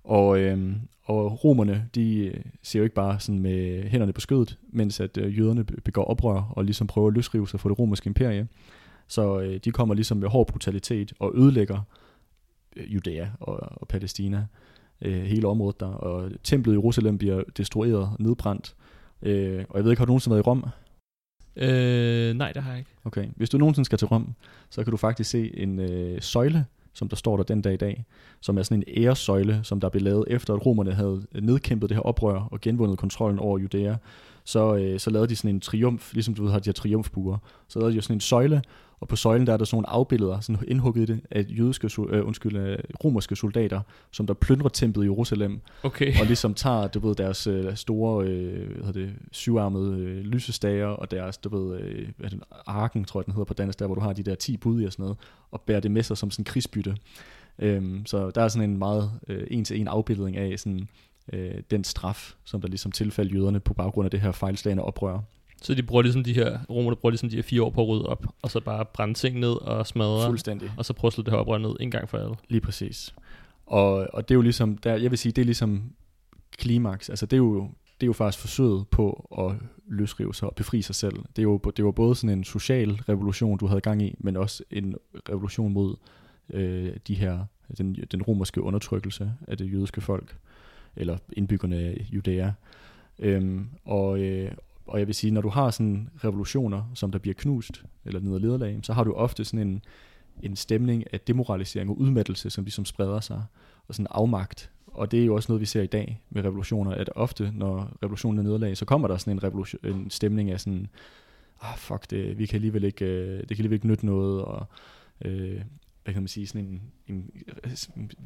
Og, øh, og romerne, de øh, ser jo ikke bare sådan med hænderne på skødet, mens at øh, jøderne begår oprør og ligesom prøver at løsrive sig fra det romerske imperie. Så øh, de kommer ligesom med hård brutalitet og ødelægger øh, Judæa og, og Palæstina, øh, hele området der. Og templet i Jerusalem bliver destrueret og nedbrændt. Øh, og jeg ved ikke, har du nogensinde været i Rom? Øh, nej, det har jeg ikke. Okay, hvis du nogensinde skal til Rom, så kan du faktisk se en øh, søjle, som der står der den dag i dag, som er sådan en æresøjle, som der blev lavet efter, at romerne havde nedkæmpet det her oprør og genvundet kontrollen over Judæa. Så, øh, så lavede de sådan en triumf, ligesom du ved, har de her triumfbuer. Så lavede de jo sådan en søjle, og på søjlen der er der sådan nogle afbilleder, sådan indhugget i det, af jødiske, øh, undskyld, øh, romerske soldater, som der plyndrer templet i Jerusalem. Okay. Og ligesom tager, du ved, deres øh, store, øh, hvad hedder det, syvarmede øh, lysestager, og deres, du ved, øh, hvad det, arken, tror jeg den hedder på dansk, der hvor du har de der 10 bud og sådan noget, og bærer det med sig som sådan krigsbytte. Øhm, så der er sådan en meget øh, en-til-en afbildning af sådan, øh, den straf, som der ligesom tilfælde jøderne på baggrund af det her fejlslagende oprør. Så de bruger ligesom de her, romerne bruger ligesom de her fire år på at rydde op, og så bare brænde ting ned og smadre, Fuldstændig. og så prøve at slå det her oprør ned en gang for alle. Lige præcis. Og, og det er jo ligesom, der, jeg vil sige, det er ligesom klimaks. Altså det er jo, det er jo faktisk forsøget på at løsrive sig og befri sig selv. Det, er jo, det var både sådan en social revolution, du havde gang i, men også en revolution mod øh, de her, den, den romerske undertrykkelse af det jødiske folk, eller indbyggerne af Judæa. Øhm, og, øh, og jeg vil sige, når du har sådan revolutioner, som der bliver knust, eller ned lederlag, så har du ofte sådan en, en stemning af demoralisering og udmattelse, som ligesom spreder sig, og sådan afmagt. Og det er jo også noget, vi ser i dag med revolutioner, at ofte, når revolutionen er nederlag, så kommer der sådan en, revolution, en stemning af sådan, ah fuck det, vi kan alligevel ikke, øh, det kan alligevel ikke nytte noget, og øh, hvad kan man sige, sådan en, en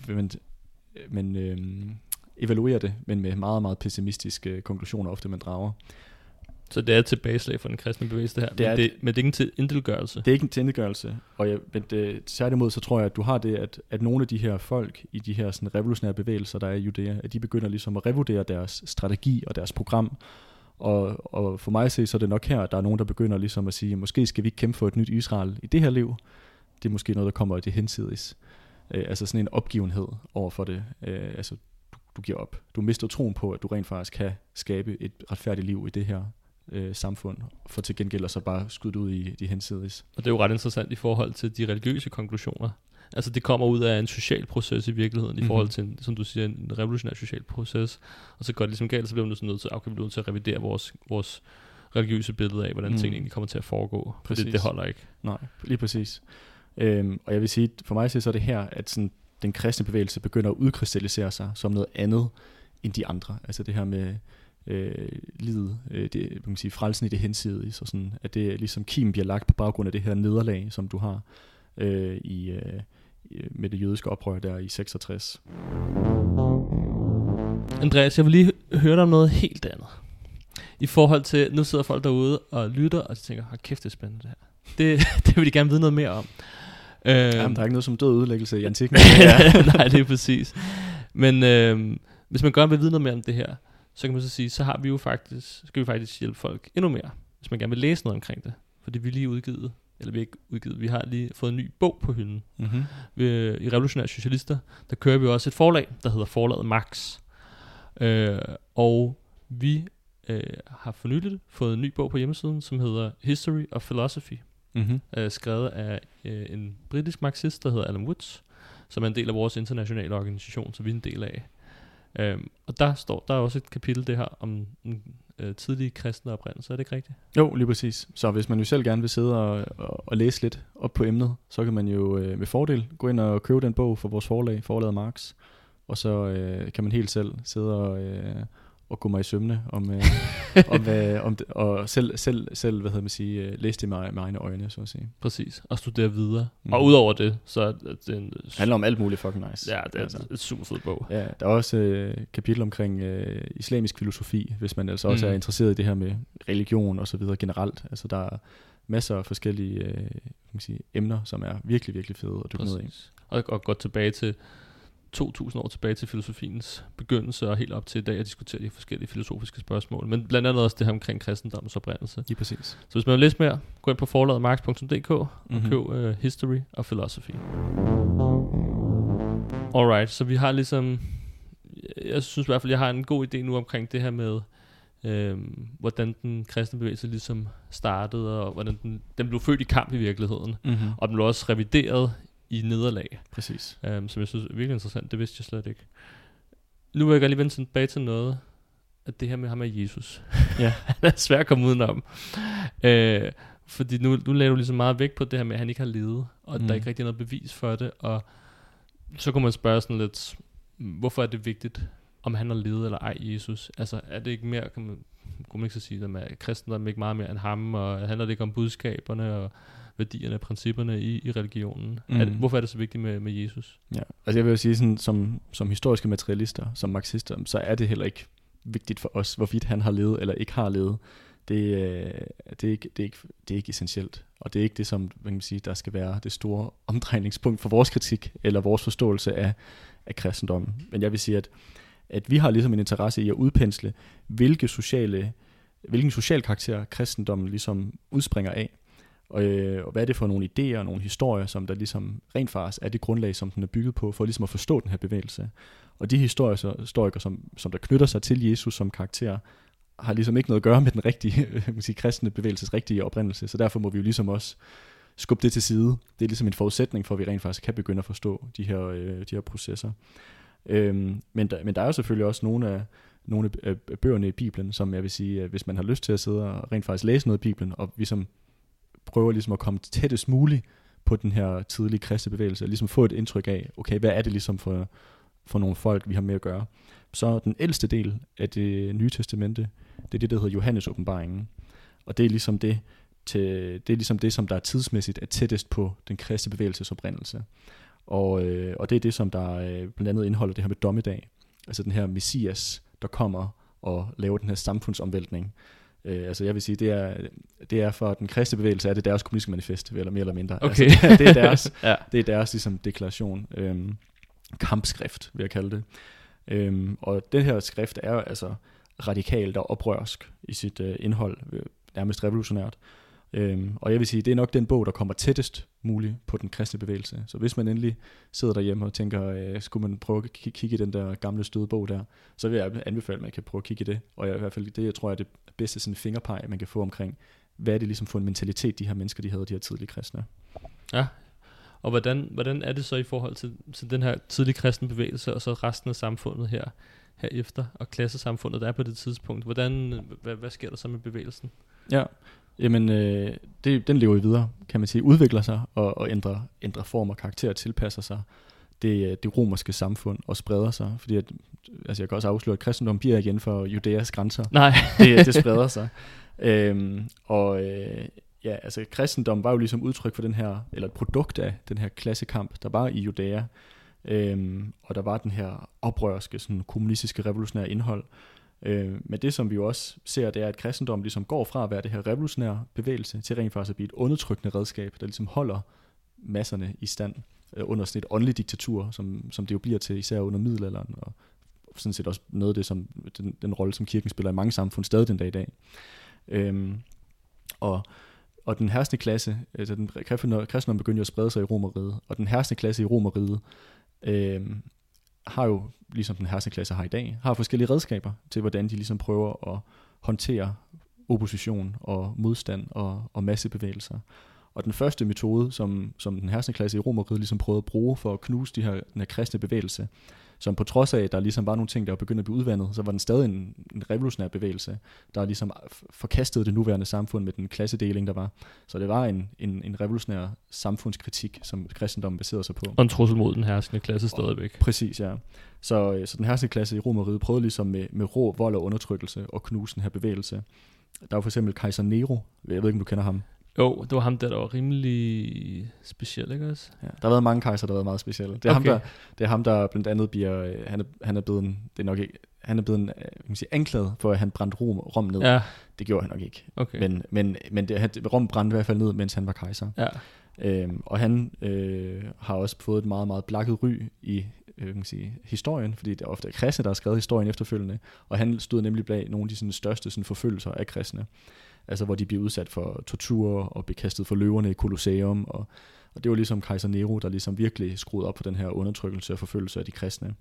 men, men øh, øh evaluere det, men med meget, meget pessimistiske konklusioner ofte man drager. Så det er et tilbageslag for den kristne bevægelse, det her. Det er men, det, men det er ikke en til- indelgørelse. Det er ikke en tændegørelse, og jeg, men det, tværtimod så tror jeg, at du har det, at, at nogle af de her folk i de her sådan revolutionære bevægelser, der er i Judæa, at de begynder ligesom at revurdere deres strategi og deres program. Og, og for mig at se, så er det nok her, at der er nogen, der begynder ligesom at sige, måske skal vi ikke kæmpe for et nyt Israel i det her liv. Det er måske noget, der kommer i det hensides. Øh, altså sådan en opgivenhed over for det. Øh, altså, du, du giver op. Du mister troen på, at du rent faktisk kan skabe et retfærdigt liv i det her øh, samfund, for til gengæld så bare skyde ud i de hensides. Og det er jo ret interessant i forhold til de religiøse konklusioner. Altså det kommer ud af en social proces i virkeligheden, mm-hmm. i forhold til, en, som du siger, en revolutionær social proces. Og så går det ligesom galt, så bliver man nødt til, okay, vi nødt til at revidere vores, vores religiøse billede af, hvordan mm. tingene egentlig kommer til at foregå. For det, det holder ikke. Nej, lige præcis. Øhm, og jeg vil sige, for mig så er det her, at sådan, den kristne bevægelse begynder at udkrystallisere sig som noget andet end de andre. Altså det her med øh, livet, øh, det, kan man sige, frelsen i det hensidige, så sådan, at det ligesom kim bliver lagt på baggrund af det her nederlag, som du har øh, i, øh, med det jødiske oprør der i 66. Andreas, jeg vil lige høre dig om noget helt andet. I forhold til, nu sidder folk derude og lytter, og de tænker, hold kæft, det er spændende det her. Det, *laughs* det vil de gerne vide noget mere om. Øhm, Jamen, der er ikke noget som død udlæggelse i antikken. *laughs* Nej, det er præcis. Men øh, hvis man gerne vil vide noget mere om det her, så kan man så sige, så har vi jo faktisk, skal vi faktisk hjælpe folk endnu mere, hvis man gerne vil læse noget omkring det. Fordi vi lige udgivet, eller vi ikke udgivet, vi har lige fået en ny bog på hylden. Mm-hmm. Vi, I Revolutionære Socialister, der kører vi også et forlag, der hedder Forlaget Max. Øh, og vi øh, har for nyligt fået en ny bog på hjemmesiden, som hedder History of Philosophy. Mm-hmm. Øh, skrevet af øh, en britisk marxist, der hedder Alan Woods, som er en del af vores internationale organisation, som vi er en del af. Øhm, og der står der er også et kapitel det her om en øh, tidlig kristne oprindelse, er det ikke rigtigt? Jo, lige præcis. Så hvis man jo selv gerne vil sidde og, og, og læse lidt op på emnet, så kan man jo øh, med fordel gå ind og købe den bog for vores forlag, forlaget Marx, og så øh, kan man helt selv sidde og, øh, og gå mig i sømne om, øh, *laughs* om, øh, om det, og selv, selv, selv hvad hedder man sige, øh, læse det med, med egne øjne, så at sige. Præcis, og studere videre. Mm. Og udover det, så er det en... Det handler om alt muligt fucking nice. Ja, det er altså. et super fed bog. Ja, der er også øh, kapitel omkring øh, islamisk filosofi, hvis man altså også mm. er interesseret i det her med religion og så videre generelt. Altså der er masser af forskellige øh, kan man sige, emner, som er virkelig, virkelig fede at dykke ned i. Og, og gå tilbage til 2.000 år tilbage til filosofiens begyndelse og helt op til i dag at diskutere de forskellige filosofiske spørgsmål. Men blandt andet også det her omkring kristendommens oprindelse. Lige præcis. Så hvis man vil læse mere, gå ind på forlaget marx.dk og mm-hmm. køb uh, History of Philosophy. Alright, så vi har ligesom... Jeg synes i hvert fald, jeg har en god idé nu omkring det her med, øhm, hvordan den kristne bevægelse ligesom startede, og hvordan den, den blev født i kamp i virkeligheden. Mm-hmm. Og den blev også revideret i nederlag. Præcis. Um, som jeg synes er virkelig interessant. Det vidste jeg slet ikke. Nu vil jeg gerne lige vende tilbage til noget, at det her med ham er Jesus. *laughs* Ja. *laughs* han er svært at komme udenom. Uh, fordi nu, nu lader du ligesom meget vægt på det her med, at han ikke har levet, og mm. der er ikke rigtig noget bevis for det, og så kunne man spørge sådan lidt, hvorfor er det vigtigt, om han har levet eller ej Jesus? Altså er det ikke mere, kan man, kunne man ikke så sige, at kristendom ikke meget mere end ham, og handler det ikke om budskaberne, og værdierne og principperne i, i religionen. Mm. Er det, hvorfor er det så vigtigt med, med Jesus? Ja, altså jeg vil jo sige, sådan, som, som historiske materialister, som marxister, så er det heller ikke vigtigt for os, hvorvidt han har levet eller ikke har levet. Det, øh, det, er, ikke, det, er, ikke, det er ikke essentielt. og det er ikke det, som hvad kan man sige, der skal være det store omdrejningspunkt for vores kritik, eller vores forståelse af, af kristendommen. Men jeg vil sige, at, at vi har ligesom en interesse i at udpensle, hvilke sociale, hvilken social karakter kristendommen ligesom udspringer af, og, øh, og hvad er det for nogle idéer og nogle historier, som der ligesom rent faktisk er det grundlag, som den er bygget på, for ligesom at forstå den her bevægelse. Og de historier, så, historikere, som, som der knytter sig til Jesus som karakter, har ligesom ikke noget at gøre med den rigtige, *laughs* man sige, kristne bevægelses rigtige oprindelse, så derfor må vi jo ligesom også skubbe det til side. Det er ligesom en forudsætning for, at vi rent faktisk kan begynde at forstå de her, øh, de her processer. Øhm, men, der, men der er jo selvfølgelig også nogle af, nogle af bøgerne i Bibelen, som jeg vil sige, hvis man har lyst til at sidde og rent faktisk læse noget i Bibelen, og ligesom prøver ligesom at komme tættest muligt på den her tidlige kristne bevægelse, og ligesom få et indtryk af, okay, hvad er det ligesom for, for nogle folk, vi har med at gøre. Så den ældste del af det nye testamente, det er det, der hedder Johannes åbenbaringen. Og det er ligesom det, til, det er ligesom det, som der er tidsmæssigt er tættest på den kristne bevægelses oprindelse. Og, øh, og det er det, som der øh, blandt andet indeholder det her med dommedag. Altså den her messias, der kommer og laver den her samfundsomvæltning. Øh, altså jeg vil sige, det er, det er for den kristne bevægelse, er det deres kommunistiske manifest, eller mere eller mindre. Okay. Altså, det, det, er deres, *laughs* ja. det er deres ligesom, deklaration. Øhm, kampskrift, vil jeg kalde det. Øhm, og den her skrift er altså radikalt og oprørsk i sit øh, indhold, øh, nærmest revolutionært. Øhm, og jeg vil sige, det er nok den bog, der kommer tættest muligt på den kristne bevægelse. Så hvis man endelig sidder derhjemme og tænker, øh, skulle man prøve at kigge i den der gamle støde bog der, så vil jeg anbefale, at man kan prøve at kigge i det. Og jeg, i hvert fald det, jeg tror er det bedste sådan fingerpeg, man kan få omkring, hvad er det ligesom for en mentalitet, de her mennesker, de havde, de her tidlige kristne. Ja, og hvordan, hvordan er det så i forhold til, til den her tidlige kristne bevægelse, og så resten af samfundet her, herefter, og klassesamfundet, der er på det tidspunkt? Hvordan, hvad, hvad sker der så med bevægelsen? Ja, jamen øh, det, den lever videre, kan man sige, udvikler sig og, og ændrer, ændrer form og karakter, tilpasser sig det, øh, det romerske samfund og spreder sig, fordi at, altså jeg kan også afsløre, at kristendom bliver igen for Judæas grænser. Nej. det, det *laughs* spreder sig. Øhm, og øh, ja, altså kristendom var jo ligesom udtryk for den her, eller et produkt af den her klassekamp, der var i Judæa. Øhm, og der var den her oprørske, sådan kommunistiske, revolutionære indhold. Øh, men det, som vi jo også ser, det er, at kristendommen ligesom går fra at være det her revolutionære bevægelse, til rent faktisk at blive et undertrykkende redskab, der ligesom holder masserne i stand øh, under sådan et åndeligt diktatur, som, som det jo bliver til, især under middelalderen, og sådan set også noget af det, som den, den rolle, som kirken spiller i mange samfund stadig den dag i dag. Øhm, og og den herskende klasse, altså den kristendom begyndte jo at sprede sig i Romeriet, og den herskende klasse i Romeriet øh, har jo, ligesom den herskenklasse har i dag, har forskellige redskaber til, hvordan de ligesom prøver at håndtere opposition og modstand og, og massebevægelser. Og den første metode, som, som den herskende klasse i Romeriet ligesom prøvede at bruge for at knuse de her, den her kristne bevægelse, som på trods af, at der ligesom var nogle ting, der var begyndt at blive udvandet, så var den stadig en, en revolutionær bevægelse, der ligesom forkastede det nuværende samfund med den klassedeling, der var. Så det var en, en, en revolutionær samfundskritik, som kristendommen baserede sig på. Og en trussel mod den herskende klasse stadigvæk. Præcis, ja. Så, øh, så den herskende klasse i Romeriet prøvede ligesom med, med rå vold og undertrykkelse og knuse den her bevægelse. Der var for eksempel kejser Nero, jeg ved ikke, om du kender ham. Jo, det var ham der, der var rimelig speciel, ikke også? Ja, der har været mange kejser, der har været meget specielle. Det er, okay. ham, der, det er ham, der blandt andet bliver, han er, han er blevet, det er nok ikke, han er blevet øh, kan man sige, anklaget for, at han brændte Rom, Rom ned. Ja. Det gjorde han nok ikke. Okay. Men, men, men det, Rom brændte i hvert fald ned, mens han var kejser. Ja. Øhm, og han øh, har også fået et meget, meget blakket ry i øh, kan sige, historien, fordi det er ofte kristne, der har skrevet historien efterfølgende, og han stod nemlig bag nogle af de sådan, største sådan, forfølgelser af kristne altså hvor de bliver udsat for tortur og blev kastet for løverne i Colosseum, og, og det var ligesom kejser Nero, der ligesom virkelig skruede op på den her undertrykkelse og forfølgelse af de kristne.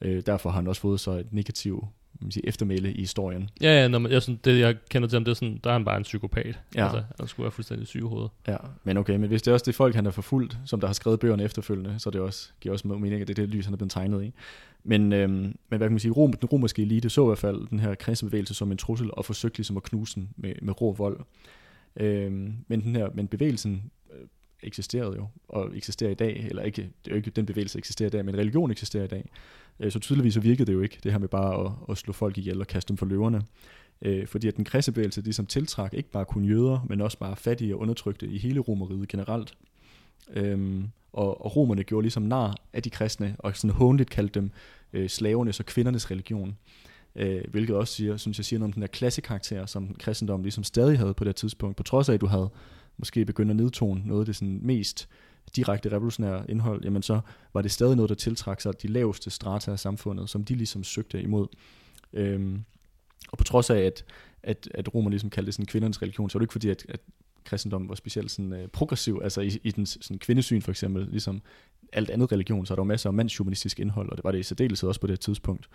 Øh, derfor har han også fået så et negativt man sige, eftermæle i historien. Ja, ja når man, jeg, sådan, det jeg kender til ham, det er sådan, der er han bare en psykopat. Ja. Altså, han skulle være fuldstændig syg i hovedet. Ja, men okay, men hvis det er også det folk, han har forfulgt, som der har skrevet bøgerne efterfølgende, så det også, giver også mening, at det er det lys, han er blevet tegnet i. Men, øhm, men hvad kan man sige, Rom, den romerske elite så i hvert fald den her kristne bevægelse som en trussel, og forsøgte ligesom at knuse den med, med rå vold. Øhm, men, den her, men bevægelsen øh, eksisterede jo, og eksisterer i dag, eller ikke, det er jo ikke den bevægelse eksisterer i dag, men religion eksisterer i dag. Øh, så tydeligvis så virkede det jo ikke, det her med bare at, at slå folk ihjel og kaste dem for løverne. Øh, fordi at den kristne bevægelse ligesom tiltrak ikke bare kun jøder, men også bare fattige og undertrykte i hele romeriet generelt. Øhm, og, og romerne gjorde ligesom nar af de kristne, og sådan håndligt kaldte dem øh, slavernes og kvindernes religion. Øh, hvilket også siger, synes jeg siger noget om den der klassekarakter, som kristendommen ligesom stadig havde på det tidspunkt, på trods af, at du havde måske begyndt at nedtone noget af det sådan mest direkte revolutionære indhold, jamen så var det stadig noget, der tiltrak sig de laveste strata af samfundet, som de ligesom søgte imod. Øhm, og på trods af, at, at, at romerne ligesom kaldte det sådan kvindernes religion, så var det ikke fordi, at, at kristendommen var specielt sådan, øh, progressiv, altså i, i den sådan, kvindesyn for eksempel, ligesom alt andet religion, så er der jo masser af mandshumanistisk indhold, og det var det i særdeleshed også på det her tidspunkt.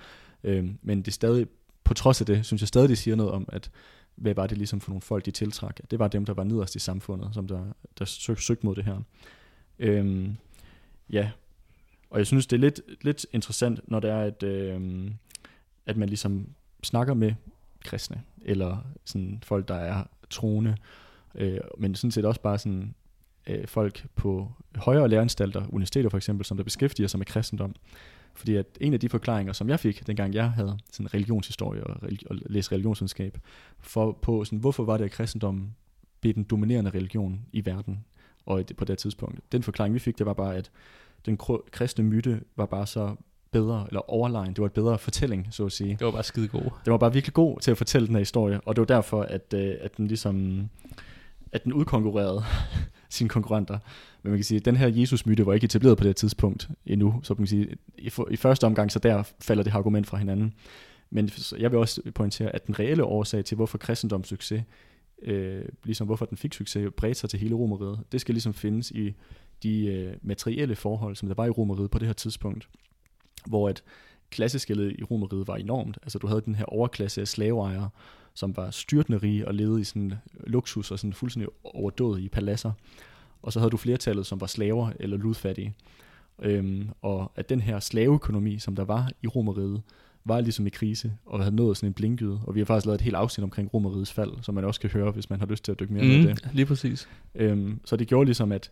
Øhm, men det er stadig, på trods af det, synes jeg stadig, det siger noget om, at hvad var det ligesom for nogle folk, de tiltrak? Det var dem, der var nederst i samfundet, som der, der søg, søgte mod det her. Øhm, ja, og jeg synes, det er lidt, lidt interessant, når det er, at, øhm, at man ligesom snakker med kristne, eller sådan folk, der er troende, øh, men sådan set også bare sådan øh, folk på højere læreanstalter, universiteter for eksempel, som der beskæftiger sig med kristendom. Fordi at en af de forklaringer, som jeg fik, dengang jeg havde sådan religionshistorie og, religi- og læste religionsvidenskab, for på sådan, hvorfor var det, at kristendommen blev den dominerende religion i verden og på det tidspunkt. Den forklaring, vi fik, det var bare, at den kristne myte var bare så bedre, eller overlegen. Det var et bedre fortælling, så at sige. Det var bare skide god. Det var bare virkelig god til at fortælle den her historie, og det var derfor, at, øh, at den ligesom, at den udkonkurrerede *laughs* sine konkurrenter. Men man kan sige, at den her Jesus-myte var ikke etableret på det tidspunkt endnu, så man kan sige, i, for, i første omgang, så der falder det her argument fra hinanden. Men jeg vil også pointere, at den reelle årsag til, hvorfor kristendoms succes, øh, ligesom hvorfor den fik succes, bredte sig til hele Romeriet, det skal ligesom findes i de øh, materielle forhold, som der var i Romeriet på det her tidspunkt, hvor at klasseskældet i Romeriet var enormt. Altså du havde den her overklasse af slaveejere, som var styrtende rige og levede i sådan luksus og sådan fuldstændig overdået i paladser. Og så havde du flertallet, som var slaver eller ludfattige. Øhm, og at den her slaveøkonomi, som der var i Romeriet, var ligesom i krise og havde nået sådan en blinkyde. Og vi har faktisk lavet et helt afsnit omkring Romeriets fald, som man også kan høre, hvis man har lyst til at dykke mere mm, ned i det. Lige præcis. Øhm, så det gjorde ligesom, at,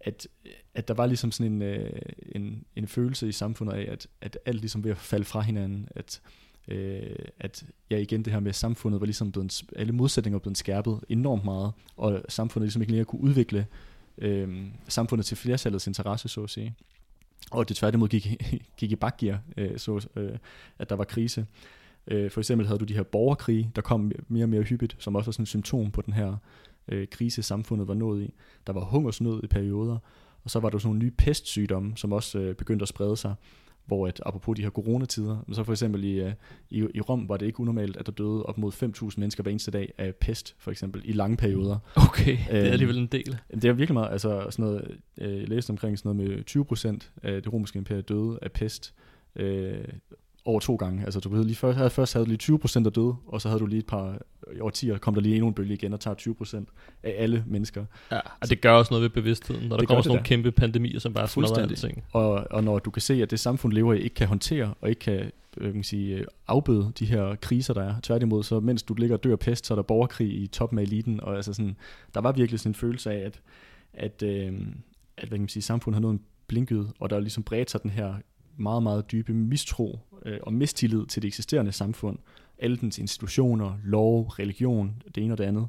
at, at der var ligesom sådan en, øh, en, en følelse i samfundet af, at, at alt ligesom ved at falde fra hinanden, at øh, at ja, igen det her med, samfundet var ligesom blevet, alle modsætninger var blevet skærpet enormt meget, og samfundet ligesom ikke længere kunne udvikle øh, samfundet til flertallets interesse, så at sige. Og det tværtimod gik, *laughs* gik i bakgear, øh, så øh, at der var krise. Øh, for eksempel havde du de her borgerkrige, der kom mere og mere hyppigt, som også var sådan et symptom på den her øh, krise, samfundet var nået i. Der var hungersnød i perioder, og så var der sådan nogle nye pestsygdomme, som også øh, begyndte at sprede sig hvor at, apropos de her coronatider, så for eksempel i, øh, i, i Rom var det ikke unormalt, at der døde op mod 5.000 mennesker hver eneste dag af pest, for eksempel, i lange perioder. Okay, *laughs* det er øhm, alligevel en del. Det er virkelig meget, altså sådan noget, øh, jeg læste omkring sådan noget med 20% af det romerske imperium døde af pest, øh, over to gange. Altså du havde lige først, havde, først havde du lige 20% der døde, og så havde du lige et par årtier, kom der lige endnu en bølge igen og tager 20% af alle mennesker. Ja, og det gør også noget ved bevidstheden, når der kommer sådan nogle kæmpe pandemier, som bare smadrer alting. Og, og når du kan se, at det samfund lever i, ikke kan håndtere, og ikke kan øh, kan sige, afbøde de her kriser, der er. Tværtimod, så mens du ligger og dør pest, så er der borgerkrig i toppen af eliten, og altså sådan, der var virkelig sådan en følelse af, at, at, øh, at hvad kan man sige, samfundet har nået en blinket, og der er ligesom bredt sig den her meget, meget dybe mistro øh, og mistillid til det eksisterende samfund. Alle dens institutioner, lov, religion, det ene og det andet.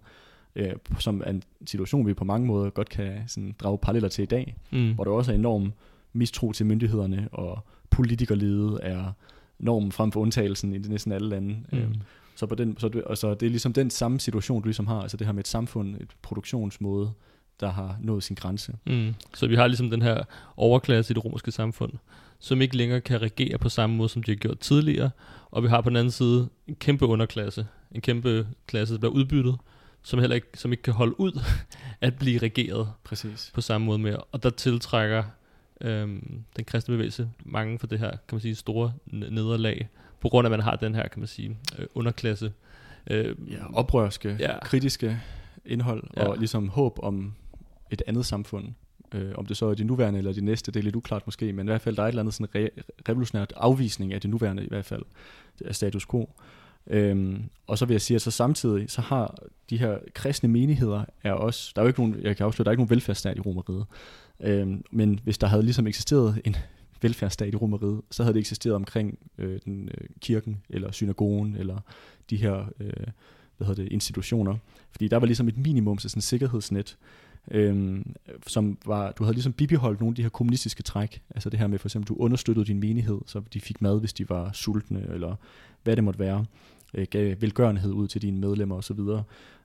Øh, som er en situation, vi på mange måder godt kan sådan, drage paralleller til i dag. Mm. Hvor der også er enorm mistro til myndighederne, og politikerledet er normen frem for undtagelsen i næsten alle lande. Mm. Øh, så, på den, så, det, altså, det er ligesom den samme situation, du ligesom har, altså det her med et samfund, et produktionsmåde, der har nået sin grænse. Mm. Så vi har ligesom den her overklasse i det romerske samfund, som ikke længere kan regere på samme måde, som de har gjort tidligere. Og vi har på den anden side en kæmpe underklasse, en kæmpe klasse, der bliver udbyttet, som heller ikke, som ikke kan holde ud *laughs* at blive regeret Præcis. på samme måde mere. Og der tiltrækker øhm, den kristne bevægelse mange for det her, kan man sige, store nederlag, på grund af, at man har den her, kan man sige, øh, underklasse. Øh, ja, oprørske, ja. kritiske indhold, ja. og ligesom håb om et andet samfund. Øh, om det så er de nuværende eller de næste, det er lidt uklart måske, men i hvert fald der er et eller andet sådan re- revolutionært afvisning af det nuværende i hvert fald, af status quo. Øhm, og så vil jeg sige, at så samtidig, så har de her kristne menigheder, er også, der er jo ikke nogen, jeg kan afsløre, der er ikke nogen velfærdsstat i Romeriet. Øhm, men hvis der havde ligesom eksisteret en *laughs* velfærdsstat i Romeriet, så havde det eksisteret omkring øh, den øh, kirken, eller synagogen, eller de her øh, hvad hedder det, institutioner. Fordi der var ligesom et minimum til sådan et sikkerhedsnet, øhm, som var, du havde ligesom bibeholdt nogle af de her kommunistiske træk, altså det her med for eksempel, du understøttede din menighed, så de fik mad, hvis de var sultne, eller hvad det måtte være, øh, gav velgørenhed ud til dine medlemmer osv. Så,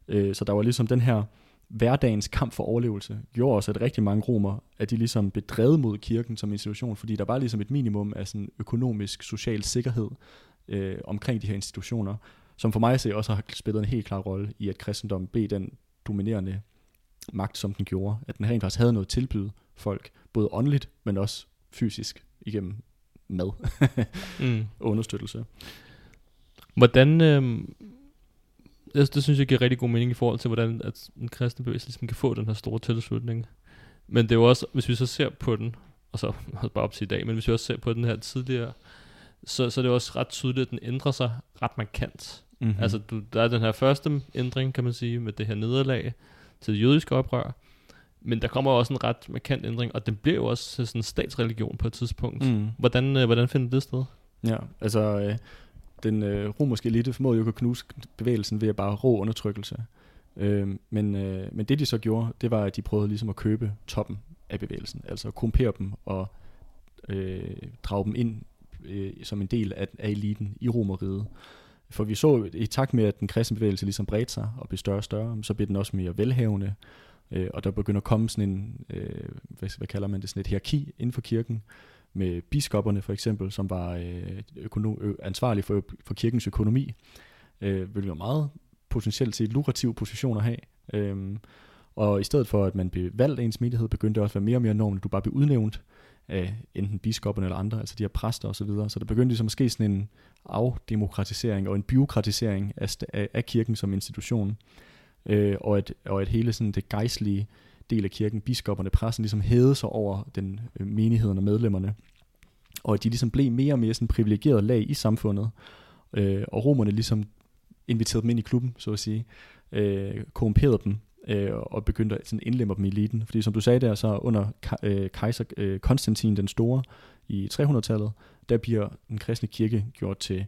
øh, så der var ligesom den her, hverdagens kamp for overlevelse gjorde også, at rigtig mange romer, at de ligesom blev mod kirken som institution, fordi der var ligesom et minimum af sådan økonomisk, social sikkerhed øh, omkring de her institutioner, som for mig at se også har spillet en helt klar rolle i, at kristendommen blev den dominerende magt, som den gjorde. At den rent faktisk havde noget at tilbyde folk, både åndeligt, men også fysisk igennem mad Mm. *laughs* og understøttelse. Hvordan, øh, det, det synes jeg giver rigtig god mening i forhold til, hvordan at en kristen bevægelse ligesom kan få den her store tilslutning. Men det er jo også, hvis vi så ser på den, og så *laughs* bare op til i dag, men hvis vi også ser på den her tidligere, så, så er det også ret tydeligt, at den ændrer sig ret markant. Mm-hmm. Mm. Altså, du, der er den her første ændring, kan man sige, med det her nederlag til det jødiske oprør. Men der kommer også en ret markant ændring, og den bliver jo også sådan en statsreligion på et tidspunkt. Mm. Hvordan, øh, hvordan finder det sted? Ja, altså øh, den øh, romerske elite formåede jo at knuse bevægelsen ved at bare rå undertrykkelse. Øh, men, øh, men det de så gjorde, det var, at de prøvede ligesom at købe toppen af bevægelsen, altså korrumpere dem og øh, drage dem ind øh, som en del af, af eliten i romeriet. For vi så i takt med, at den kristne bevægelse ligesom bredte sig og blev større og større, så blev den også mere velhavende, øh, og der begynder at komme sådan en, øh, hvad, hvad kalder man det, sådan et hierarki inden for kirken, med biskopperne for eksempel, som var øh, økono- ø- ansvarlige for, for kirkens økonomi, øh, hvilket var meget potentielt set lukrativ position at have. Øh, og i stedet for, at man blev valgt af ens menighed, begyndte det også at være mere og mere normen, at du bare blev udnævnt af enten biskopperne eller andre, altså de her præster osv. Så, videre. så der begyndte ligesom at ske sådan en afdemokratisering og en byråkratisering af, af, af kirken som institution. Øh, og, at, og at hele sådan det gejstlige del af kirken, biskopperne, præsten, ligesom hævede sig over den øh, menigheden og medlemmerne. Og at de ligesom blev mere og mere sådan privilegeret lag i samfundet. Øh, og romerne ligesom inviterede dem ind i klubben, så at sige. Øh, korrumperede dem øh, og begyndte at sådan indlemme dem i eliten. Fordi som du sagde der, så under øh, kejser øh, Konstantin den Store i 300-tallet, der bliver den kristne kirke gjort til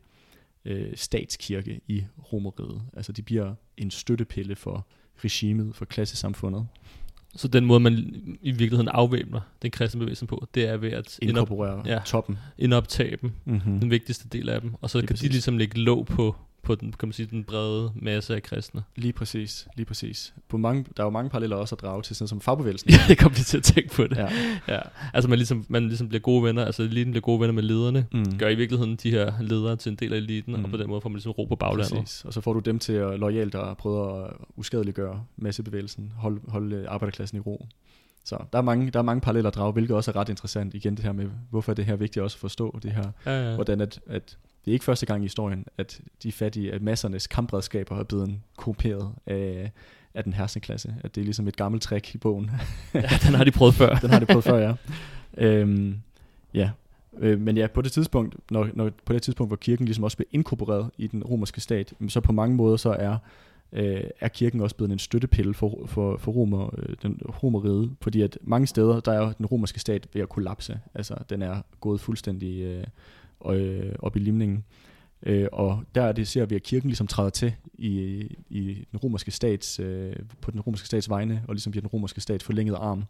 øh, statskirke i Romeriet. Altså de bliver en støttepille for regimet, for klassesamfundet. Så den måde, man i virkeligheden afvæbner den kristne bevægelse på, det er ved at indop, Inkorporere ja. ja. toppen. indoptage dem, Mm-hmm. den vigtigste del af dem, og så Lige kan præcis. de ligesom lægge låg på, på den, kan man sige, den brede masse af kristne. Lige præcis, lige præcis. På mange, der er jo mange paralleller også at drage til sådan som fagbevægelsen. *laughs* Ja, jeg kom lige til at tænke på det. ja. Ja. Altså man ligesom, man ligesom bliver gode venner, altså eliten bliver gode venner med lederne, Mm. gør i virkeligheden de her ledere til en del af eliten, mm. og på den måde får man ligesom ro på baglandet. Præcis. Og så får du dem til at lojalt at prøve at uskadeliggøre massebevægelsen, holde, holde arbejderklassen i ro. Så der er mange, der er mange paralleller at drage, hvilket også er ret interessant. Igen det her med, hvorfor er det her vigtigt også at forstå det her. Ja, ja. Hvordan at, at det er ikke første gang i historien, at de fattige, at massernes kampredskaber er blevet korrumperet af, af den herskende klasse. At det er ligesom et gammelt trick i bogen. ja, den har de prøvet før. *laughs* Den har det prøvet før, ja. Øhm, ja. Øh, men ja, på det tidspunkt, når, når, på det tidspunkt, hvor kirken ligesom også blev inkorporeret i den romerske stat, så på mange måder så er, øh, er kirken også blevet en støttepille for, for, for romer, øh, den romeriet, fordi at mange steder, der er jo den romerske stat ved at kollapse. Altså, den er gået fuldstændig øh, øh, op i limningen. Øh, og der det ser vi, at kirken ligesom træder til i, i den romerske stats, øh, på den romerske stats vegne, og ligesom bliver den romerske stat forlænget arm.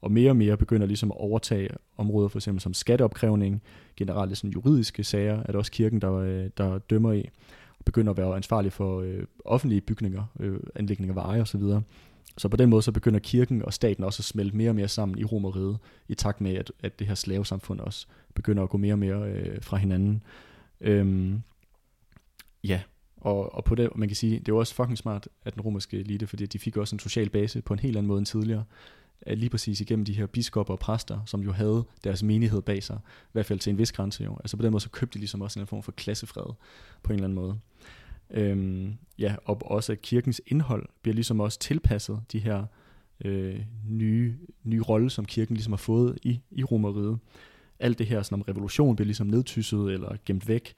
Og mere og mere begynder ligesom at overtage områder, for eksempel som skatteopkrævning, generelt sådan juridiske sager, er det også kirken, der, øh, der dømmer i, og begynder at være ansvarlig for øh, offentlige bygninger, øh, anlægninger af veje osv. Så på den måde så begynder kirken og staten også at smelte mere og mere sammen i Romeriet, i takt med, at, at det her slavesamfund også begynder at gå mere og mere øh, fra hinanden. Øhm, ja, og, og på det, man kan sige, det var også fucking smart af den romerske elite, fordi de fik også en social base på en helt anden måde end tidligere. At lige præcis igennem de her biskopper og præster, som jo havde deres menighed bag sig, i hvert fald til en vis grænse jo. Altså på den måde så købte de ligesom også en form for klassefred på en eller anden måde. Øhm, ja, og også at kirkens indhold bliver ligesom også tilpasset de her øh, nye, nye rolle, som kirken ligesom har fået i, i romeriet. Alt det her sådan om revolution bliver ligesom nedtysset eller gemt væk,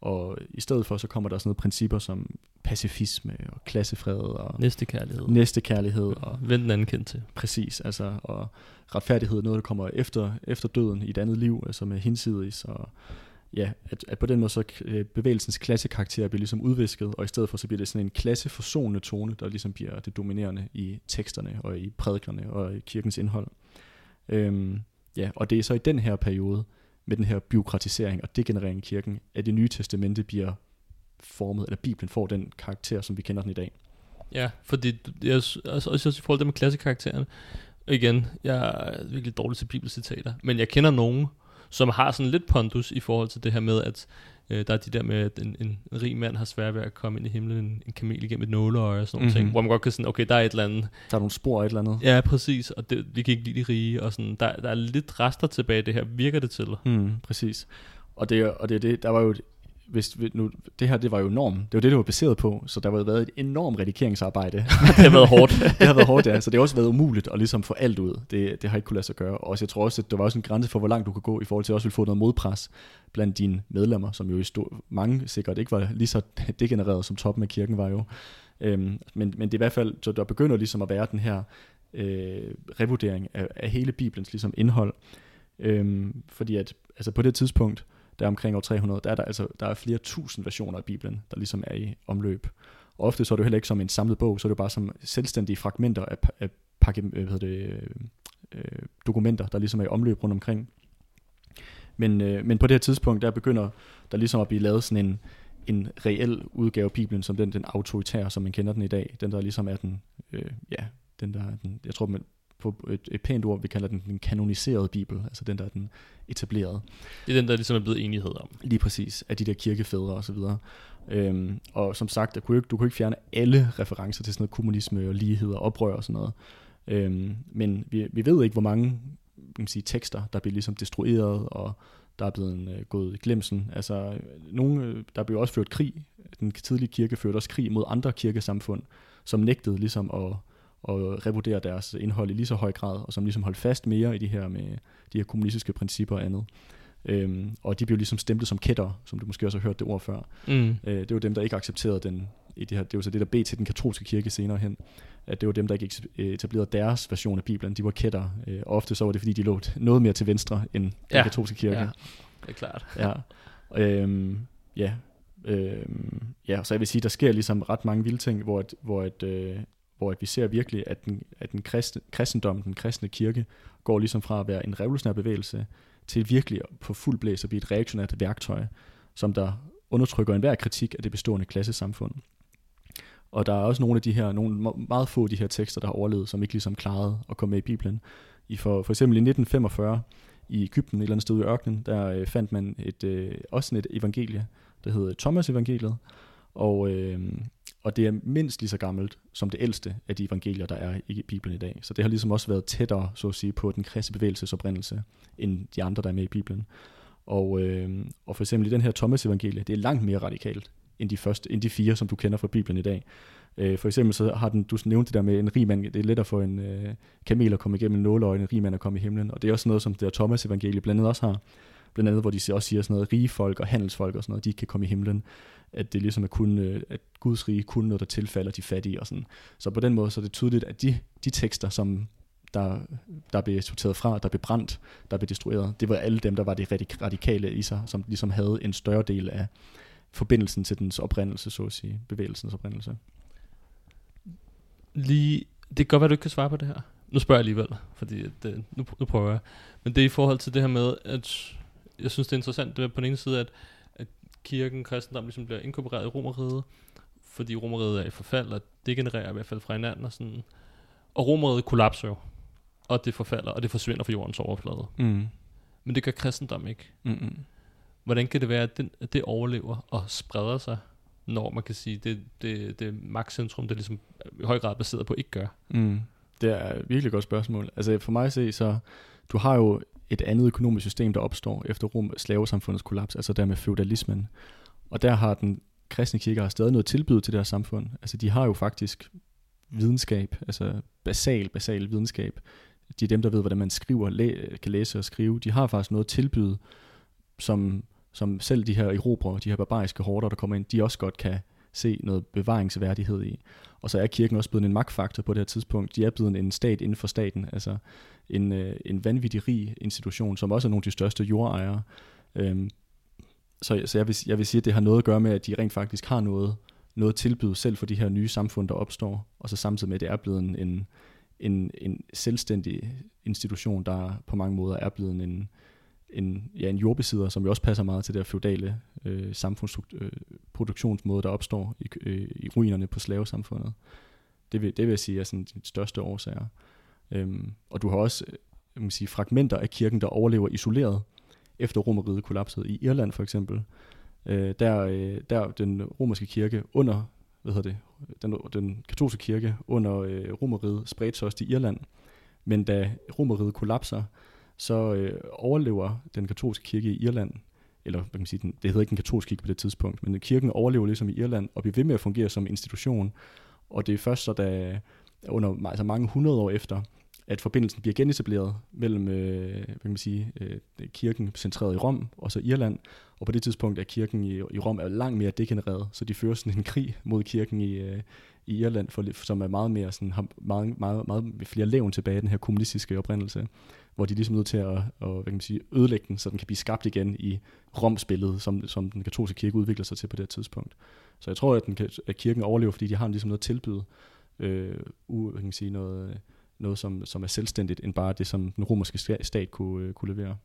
og i stedet for så kommer der sådan nogle principper som pacifisme og klassefred og Næste kærlighed. næstekærlighed og Vend den anden kendt til. præcis, altså og retfærdighed er noget, der kommer efter, efter døden i et andet liv, altså med hinsides og ja, at, at på den måde så øh, bevægelsens klassekarakter bliver ligesom udvisket, og i stedet for så bliver det sådan en klasseforsonende tone, der ligesom bliver det dominerende i teksterne og i prædikerne og i kirkens indhold. Øhm, ja, og det er så i den her periode, med den her byråkratisering og degenerering i kirken, at det nye testamente bliver formet, eller Bibelen får den karakter, som vi kender den i dag. Ja, fordi jeg, altså, også i forhold til det med klassekarakteren. Igen, jeg er virkelig dårlig til bibelcitater, men jeg kender nogen, som har sådan lidt pondus i forhold til det her med, at øh, der er de der med, at en, en, rig mand har svært ved at komme ind i himlen, en, en kamel igennem et nåleøje og sådan Mhm. ting, hvor man godt kan sådan, okay, der er et eller andet. Der er nogle spor af et eller andet. Ja, præcis, og det, vi kan ikke lide de rige, og sådan, der, der er lidt rester tilbage i det her, virker det til. Mm, præcis. Og det, er- og det er det, der var jo et, hvis, vi- nu, det her, det var jo norm. Det var det, det var baseret på, så der var jo været et enormt redigeringsarbejde. *laughs* det har været hårdt. *laughs* det har været hårdt, ja. Så det har også været umuligt at ligesom få alt ud. Det, det har ikke kunne lade sig gøre. Og også, jeg tror også, at der var også en grænse for, hvor langt du kunne gå, i forhold til at også ville få noget modpres blandt dine medlemmer, som jo i stor, mange sikkert ikke var lige så *laughs* degenereret, som toppen af kirken var jo. Øhm, men, men det er i hvert fald, så der begynder ligesom at være den her øh, revurdering af, af hele Bibelens ligesom indhold. Øhm, fordi at altså på det tidspunkt, der omkring år 300, der er der altså der er flere tusind versioner af Bibelen, der ligesom er i omløb. Og ofte så er det jo heller ikke som en samlet bog, så er det jo bare som selvstændige fragmenter af, af pakke, hvad hedder det, øh, dokumenter, der ligesom er i omløb rundt omkring. Men, øh, men på det her tidspunkt, der begynder der ligesom at blive lavet sådan en, en reel udgave af Bibelen, som den, den autoritære, som man kender den i dag. Den der ligesom er den, øh, ja, den der, den, jeg tror man på et, et pænt ord, vi kalder den den kanoniserede Bibel, altså den der er den etablerede. Det er den, der ligesom er blevet enighed om. Lige præcis, af de der kirkefædre og så videre. Øhm, og som sagt, der kunne ikke, du kunne ikke fjerne alle referencer til sådan noget kommunisme og lighed og oprør og sådan noget. Øhm, men vi, vi ved ikke, hvor mange kan man sige, tekster, der bliver ligesom destrueret, og der er blevet øh, gået i glemsen. Altså, nogle, øh, der blev også ført krig. Den tidlige kirke førte også krig mod andre kirkesamfund, som nægtede ligesom at, at revurdere deres indhold i lige så høj grad, og som ligesom holdt fast mere i de her med de her kommunistiske principper og andet. Øhm, og de blev ligesom stemplet som kætter, som du måske også har hørt det ord før. Mm. Øh, det var dem, der ikke accepterede den, i det her, det var så det, der blev til den katolske kirke senere hen, at det var dem, der ikke øh, etablerede deres version af Bibelen. De var kætter, øh, og ofte så var det, fordi de lå noget mere til venstre end den Ja, katolske kirke. Ja, det er klart. Ja. Øhm, ja. Øhm, ja, så jeg vil sige, der sker ligesom ret mange vilde ting, hvor, at, hvor, at, øh, hvor at vi ser virkelig, at den, at den kristne, kristendom, den kristne kirke, går ligesom fra at være en revolutionær bevægelse, til virkelig på fuld blæs at blive et reaktionært værktøj, som der undertrykker enhver kritik af det bestående klassesamfund. Og der er også nogle af de her, nogle meget få af de her tekster, der har overlevet, som ikke ligesom klarede at komme med i Bibelen. I for, for eksempel i 1945, i Ægypten, et eller andet sted i ørkenen, der øh, fandt man et, øh, også sådan et evangelie, der hedder Thomas evangeliet, og, øh, og det er mindst lige så gammelt som det ældste af de evangelier, der er i Bibelen i dag. Så det har ligesom også været tættere, så at sige, på den kristne bevægelses oprindelse, end de andre, der er med i Bibelen. Og, øh, og for eksempel i den her Thomas evangelie, det er langt mere radikalt end de, første, end de fire, som du kender fra Bibelen i dag. Øh, for eksempel så har den, du nævnte det der med en rig mand, det er lettere for en øh, kamel at komme igennem en nåleøje, end en rig mand at komme i himlen. Og det er også noget, som det her Thomas evangelie blandt andet også har. Blandt andet, hvor de også siger sådan noget, rige folk og handelsfolk og sådan noget, de kan komme i himlen. At det ligesom er kun, øh, at Guds rige kun noget, der tilfalder de fattige og sådan. Så på den måde så er det tydeligt, at de, de tekster, som der, der blev sorteret fra, der blev brændt, der blev destrueret, det var alle dem, der var det radikale i sig, som ligesom havde en større del af forbindelsen til dens oprindelse, så at sige, bevægelsens oprindelse. Lige, det kan godt være, du ikke kan svare på det her. Nu spørger jeg alligevel, fordi det, nu, nu prøver jeg. Men det er i forhold til det her med, at jeg synes, det er interessant, det er på den ene side, at, at kirken, kristendom, ligesom bliver inkorporeret i romeriet, fordi romeriet er i forfald, og degenererer i hvert fald fra hinanden, og sådan. Og romeriet kollapser jo, og det forfalder, og det forsvinder fra jordens overflade. Mm. Men det gør kristendom ikke. Mm-mm. Hvordan kan det være, at, den, at det overlever og spreder sig, når man kan sige, det, det, det magtcentrum, det ligesom i høj grad baseret på, ikke gør? Mm. Det er et virkelig godt spørgsmål. Altså for mig at se, så du har jo et andet økonomisk system, der opstår efter Rom slavesamfundets kollaps, altså der med feudalismen. Og der har den kristne kirke har stadig noget tilbyde til deres samfund. Altså de har jo faktisk videnskab, altså basal, basal videnskab. De er dem, der ved, hvordan man skriver, læ- kan læse og skrive. De har faktisk noget tilbyde, som, som selv de her erobrere, de her barbariske horder, der kommer ind, de også godt kan se noget bevaringsværdighed i. Og så er kirken også blevet en magtfaktor på det her tidspunkt. De er blevet en stat inden for staten, altså en, øh, en vanvittig rig institution, som også er nogle af de største jordejere. Øhm, så så jeg, vil, jeg vil sige, at det har noget at gøre med, at de rent faktisk har noget, noget tilbyde selv for de her nye samfund, der opstår, og så samtidig med, at det er blevet en, en, en, en selvstændig institution, der på mange måder er blevet en, en, ja, en jordbesidder, som jo også passer meget til det feudale øh, samfundsproduktionsmåde, øh, der opstår i, øh, i ruinerne på slavesamfundet. Det vil, det vil jeg sige er sådan de største årsager. Øhm, og du har også jeg man sige, fragmenter af kirken, der overlever isoleret, efter romeriet kollapsede i Irland for eksempel. Øh, der, øh, der den romerske kirke under, hvad hedder det, den, den katolske kirke under øh, romeriet spredte sig også til Irland. Men da romeriet kollapser, så øh, overlever den katolske kirke i Irland, eller hvad kan man sige, den, det hedder ikke en katolsk kirke på det tidspunkt, men kirken overlever ligesom i Irland og bliver ved med at fungere som institution. Og det er først så, da under altså mange hundrede år efter, at forbindelsen bliver genetableret mellem øh, hvad kan man sige, øh, kirken centreret i Rom og så Irland. Og på det tidspunkt er kirken i, i Rom er langt mere degenereret, så de fører sådan en krig mod kirken i, øh, i Irland, for, som er meget mere sådan, har meget, meget, meget flere levn tilbage den her kommunistiske oprindelse, hvor de er ligesom nødt til at, at hvad kan man sige, ødelægge den, så den kan blive skabt igen i romsbilledet, som, som den katolske kirke udvikler sig til på det her tidspunkt. Så jeg tror, at, den, at kirken overlever, fordi de har ligesom noget at tilbyde, øh, u, hvad kan man sige, noget, noget som, som er selvstændigt, end bare det, som den romerske stat kunne, øh, kunne levere.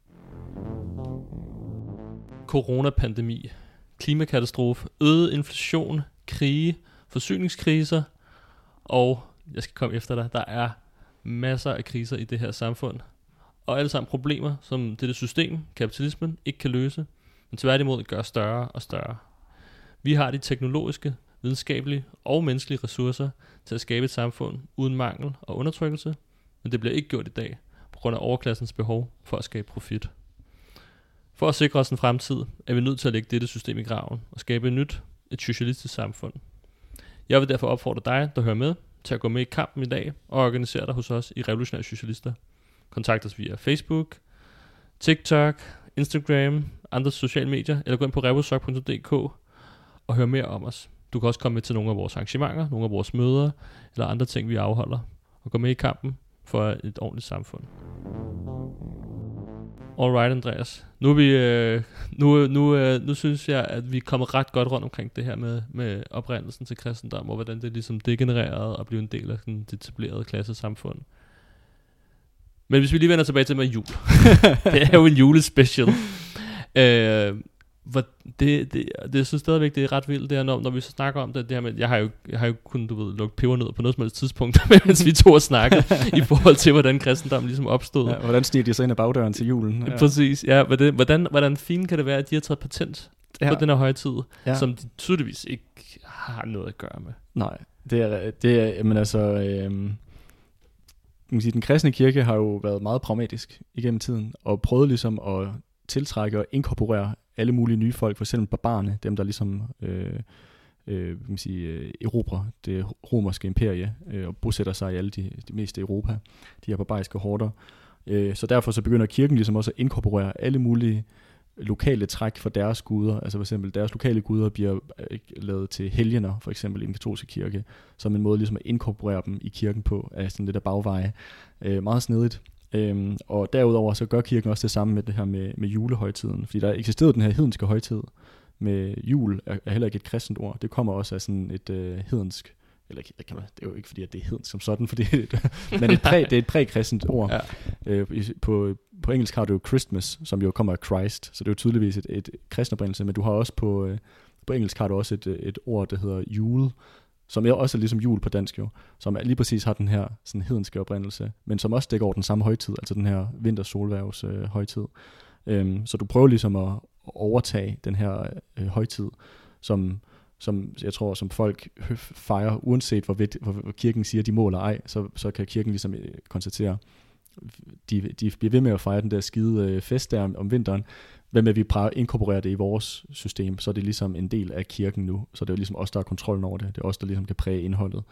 Coronapandemi, klimakatastrofe, øget inflation, krige, forsyningskriser, og jeg skal komme efter dig, der er masser af kriser i det her samfund. Og alle sammen problemer, som det system, kapitalismen, ikke kan løse, men tværtimod gør større og større. Vi har de teknologiske, videnskabelige og menneskelige ressourcer til at skabe et samfund uden mangel og undertrykkelse, men det bliver ikke gjort i dag på grund af overklassens behov for at skabe profit. For at sikre os en fremtid, er vi nødt til at lægge dette system i graven og skabe et nyt, et socialistisk samfund. Jeg vil derfor opfordre dig, der hører med, til at gå med i kampen i dag og organisere dig hos os i Revolutionære Socialister. Kontakt os via Facebook, TikTok, Instagram, andre sociale medier, eller gå ind på rebusok.dk og hør mere om os. Du kan også komme med til nogle af vores arrangementer, nogle af vores møder, eller andre ting, vi afholder. Og gå med i kampen for et ordentligt samfund. Alright, Andreas. Nu, er vi, øh, nu, nu, øh, nu synes jeg, at vi er kommet ret godt rundt omkring det her med, med oprindelsen til kristendom, og hvordan det ligesom degenererede og blev en del af sådan det etablerede klassesamfund. Men hvis vi lige vender tilbage til med jul. *laughs* det er jo en julespecial. Øh, hvor det, det, det, jeg synes stadigvæk, det er ret vildt, det her, når, når vi så snakker om det, det her med, jeg har jo, jeg har jo kun, du ved, lukket pebernødder på noget som helst tidspunkt, *laughs* mens vi to har snakket, i forhold til, hvordan kristendom ligesom opstod. Ja, hvordan stiger de så ind ad bagdøren til julen? Ja. Præcis, ja. Hvordan, hvordan, hvordan fint kan det være, at de har taget patent ja. på den her højtid, ja. som de tydeligvis ikke har noget at gøre med? Nej, det er, det er men altså, øhm, man sige, den kristne kirke har jo været meget pragmatisk igennem tiden, og prøvet ligesom at tiltrække og inkorporere alle mulige nye folk, for eksempel barbarerne, dem der ligesom øh, øh, kan man sige, øh, erobrer det romerske imperie øh, og bosætter sig i alle de, de meste Europa, de her barbariske horder. Øh, så derfor så begynder kirken ligesom også at inkorporere alle mulige lokale træk for deres guder. Altså for eksempel deres lokale guder bliver øh, lavet til helgener, for eksempel i den katolske kirke, som en måde ligesom at inkorporere dem i kirken på, af sådan lidt af bagveje. Øh, meget snedigt. Øhm, og derudover så gør kirken også det samme med det her med, med julehøjtiden, fordi der eksisterede den her hedenske højtid med jul, er, er heller ikke et kristent ord. Det kommer også af sådan et øh, hedensk, eller kan man, det er jo ikke fordi, at det er hedensk som sådan, fordi det, *laughs* men et præ, det er et prækristent ord. Ja. Øh, på, på engelsk har du jo Christmas, som jo kommer af Christ, så det er jo tydeligvis et, et kristen men du har også på, øh, på engelsk har du også et, et ord, der hedder jule, som er også er ligesom jul på dansk jo, som lige præcis har den her sådan hedenske oprindelse, men som også dækker over den samme højtid, altså den her vintersolværvs øh, højtid. Øhm, så du prøver ligesom at overtage den her øh, højtid, som, som jeg tror, som folk fejrer, uanset hvor, vidt, hvor, kirken siger, de måler ej, så, så kan kirken ligesom øh, konstatere, de, de bliver ved med at fejre den der skide øh, fest der om, om vinteren, hvad med, at vi prøver at inkorporere det i vores system, så er det ligesom en del af kirken nu. Så det er jo ligesom os, der har kontrollen over det. Det er os, der ligesom kan præge indholdet.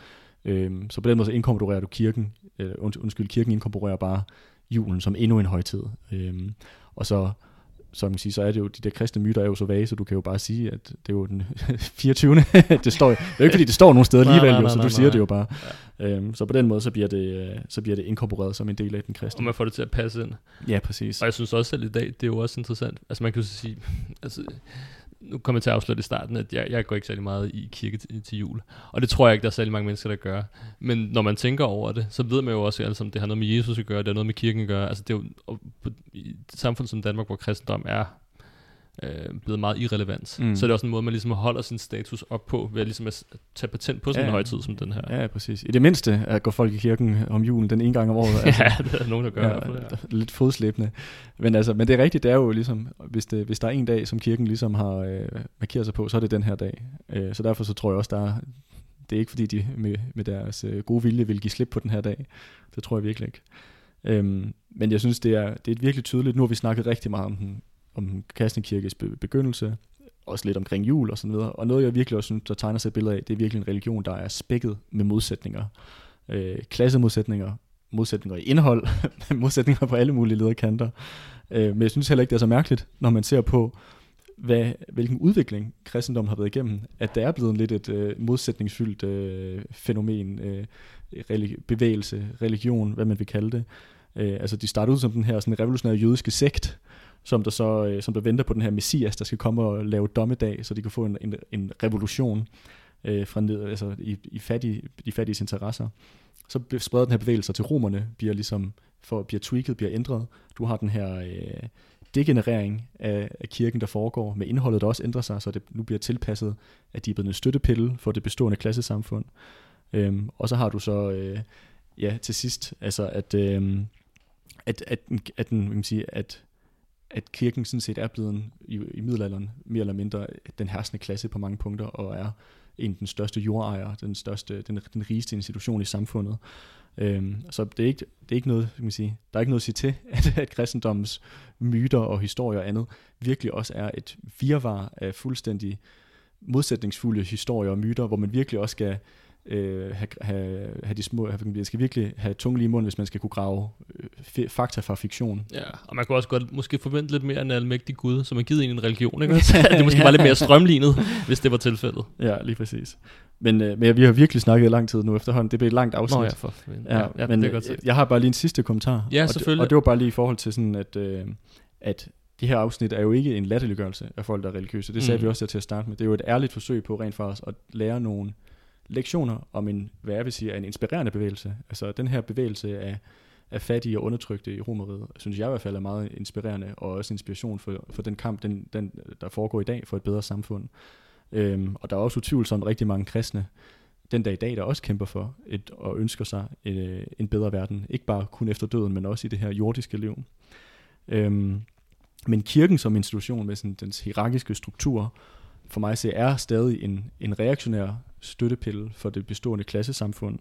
Øhm, så på den måde så inkorporerer du kirken, øh, undskyld, kirken inkorporerer bare julen som endnu en højtid. Øhm, og så så, man sige, så er det jo, de der kristne myter er jo så vage, så du kan jo bare sige, at det er jo den *laughs* 24. *laughs* det står det er jo ikke fordi, det står nogen steder alligevel, nej, nej, nej, jo, så du siger det jo bare. Ja. Øhm, så på den måde, så bliver, det, øh, så bliver det inkorporeret som en del af den kristne. Og man får det til at passe ind. Ja, præcis. Og jeg synes også selv i dag, det er jo også interessant. Altså man kan jo sige, *laughs* altså, nu kommer jeg til at afsløre i starten, at jeg, jeg går ikke særlig meget i kirke til, til jul. Og det tror jeg ikke, der er særlig mange mennesker, der gør. Men når man tænker over det, så ved man jo også, at det har noget med Jesus at gøre, det har noget med kirken at gøre. Altså det er jo, og, i et samfund som Danmark, hvor kristendom er øh, blevet meget irrelevant. Mm. Så er det også en måde, man ligesom holder sin status op på, ved at ligesom at tage patent på sådan Ja. en højtid som den her. Ja, præcis. I det mindste at går folk i kirken om julen den ene gang om året. *laughs* altså. ja det er nogen, der gør. Ja, fald, ja. lidt fodslæbende. Men, altså, men det er rigtigt, det er jo ligesom, hvis, det, hvis der er en dag, som kirken ligesom har øh, markeret sig på, så er det den her dag. Øh, så derfor så tror jeg også, der er, det er ikke fordi, de med, med deres øh, gode vilje vil give slip på den her dag. Det tror jeg virkelig ikke. Øhm, men jeg synes, det er, det er virkelig tydeligt. Nu har vi snakket rigtig meget om den, om kristne kirkes begyndelse, også lidt omkring jul og sådan videre. Og noget, jeg virkelig også synes, der tegner sig et billede af, det er virkelig en religion, der er spækket med modsætninger. Øh, klassemodsætninger, modsætninger i indhold, *laughs* modsætninger på alle mulige lederkanter. Øh, men jeg synes heller ikke, det er så mærkeligt, når man ser på, hvad, hvilken udvikling kristendommen har været igennem, at der er blevet lidt et øh, modsætningsfyldt øh, fænomen, øh, religi- bevægelse, religion, hvad man vil kalde det. Øh, altså de startede ud som den her sådan revolutionære jødiske sekt, som der så øh, som der venter på den her messias, der skal komme og lave dommedag, så de kan få en, en, en revolution øh, fra ned, altså i, i fattige, de fattiges interesser. Så spreder den her bevægelse til romerne, bliver ligesom for, bliver tweaked, bliver ændret. Du har den her øh, degenerering af, af kirken, der foregår, med indholdet, der også ændrer sig, så det nu bliver tilpasset, at de er blevet en støttepille for det bestående klassesamfund. Øhm, og så har du så, øh, ja, til sidst, altså at, øh, at, at, at, at, at, at, at, at, at kirken sådan set er blevet en, i, i middelalderen mere eller mindre den herskende klasse på mange punkter, og er en af den største jordejer, den, største, den, den rigeste institution i samfundet. Øhm, så det er, ikke, det er ikke noget, kan man sige, der er ikke noget at sige til, *laughs* at, at kristendommens myter og historier og andet virkelig også er et virvar af fuldstændig modsætningsfulde historier og myter, hvor man virkelig også skal øh, have, have, have de små, have, man skal virkelig have tungen lige i munden, hvis man skal kunne grave øh, fakta fra fiktion. Ja, og man kunne også godt måske forvente lidt mere af en almægtig Gud, som har givet en en religion, ikke? *laughs* det måske var lidt mere strømlignet, hvis det var tilfældet. Ja, lige præcis. Men, øh, men vi har virkelig snakket i lang tid nu efterhånden. Det blev et langt afsnit. Nå ja, for Ja, ja, ja, men det er godt øh, set. jeg har bare lige en sidste kommentar. Ja, og selvfølgelig. Det, og det var bare lige i forhold til sådan, at, øh, at det her afsnit er jo ikke en latterliggørelse af folk, der er religiøse. Det sagde Mm. vi også til at starte med. Det er jo et ærligt forsøg på rent faktisk at lære nogle lektioner om en, hvad jeg vil sige, er en inspirerende bevægelse. Altså den her bevægelse af, af fattige og undertrykte i Romeriet, synes jeg i hvert fald er meget inspirerende, og også inspiration for, for den kamp, den, den, der foregår i dag for et bedre samfund. Øhm, og der er også utvivlsomt rigtig mange kristne, den dag i dag, der også kæmper for et, og ønsker sig et, en bedre verden. Ikke bare kun efter døden, men også i det her jordiske liv. Øhm, men kirken som institution med sådan dens hierarkiske struktur, for mig ser se, er stadig en, en reaktionær støttepille for det bestående klassesamfund,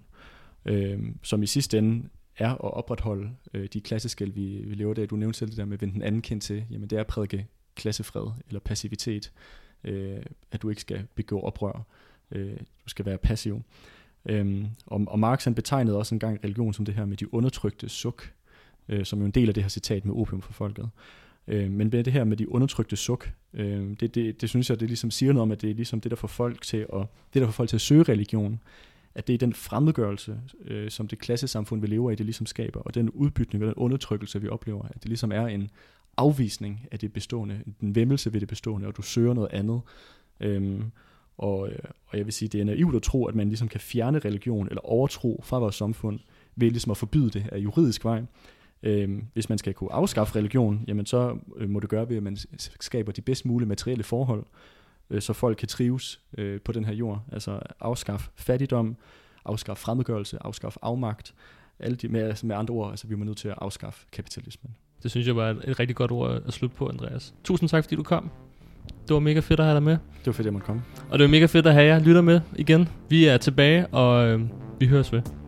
øhm, som i sidste ende er at opretholde øh, de klasseskæld, vi, vi lever der. Du nævnte selv det der med at vende den anden kendt til. Jamen det er at prædike klassefred eller passivitet. Øh, at du ikke skal begå oprør. Øh, du skal være passiv. Øhm, og, og Marx han betegnede også engang religion som det her med de undertrykte suk, øh, som jo en del af det her citat med opium for folket. Øh, men det her med de undertrykte suk, øh, det, det, det synes jeg, det ligesom siger noget om, at det er ligesom det, der får folk til at, det, der får folk til at søge religion, at det er den fremmedgørelse, øh, som det klassesamfund, vi lever i, det ligesom skaber, og den udbytning og den undertrykkelse, vi oplever, at det ligesom er en afvisning af det bestående, en vemmelse ved det bestående, og du søger noget andet. Øhm, og, øh, og jeg vil sige, det er naivt at tro, at man ligesom kan fjerne religion eller overtro fra vores samfund ved ligesom at forbyde det af juridisk vej. Øhm, hvis man skal kunne afskaffe religion, jamen så øh, må det gøre ved, at man skaber de bedst mulige materielle forhold, øh, så folk kan trives øh, på den her jord. Altså afskaffe fattigdom, afskaffe fremmedgørelse, afskaffe afmagt. Alle de, med, med andre ord, altså vi er nødt til at afskaffe kapitalismen. Det synes jeg var et, et rigtig godt ord at slutte på, Andreas. Tusind tak, fordi du kom. Det var mega fedt at have dig med. Det var fedt, at jeg måtte komme. Og det var mega fedt at have jer lytter med igen. Vi er tilbage, og øh, vi høres ved.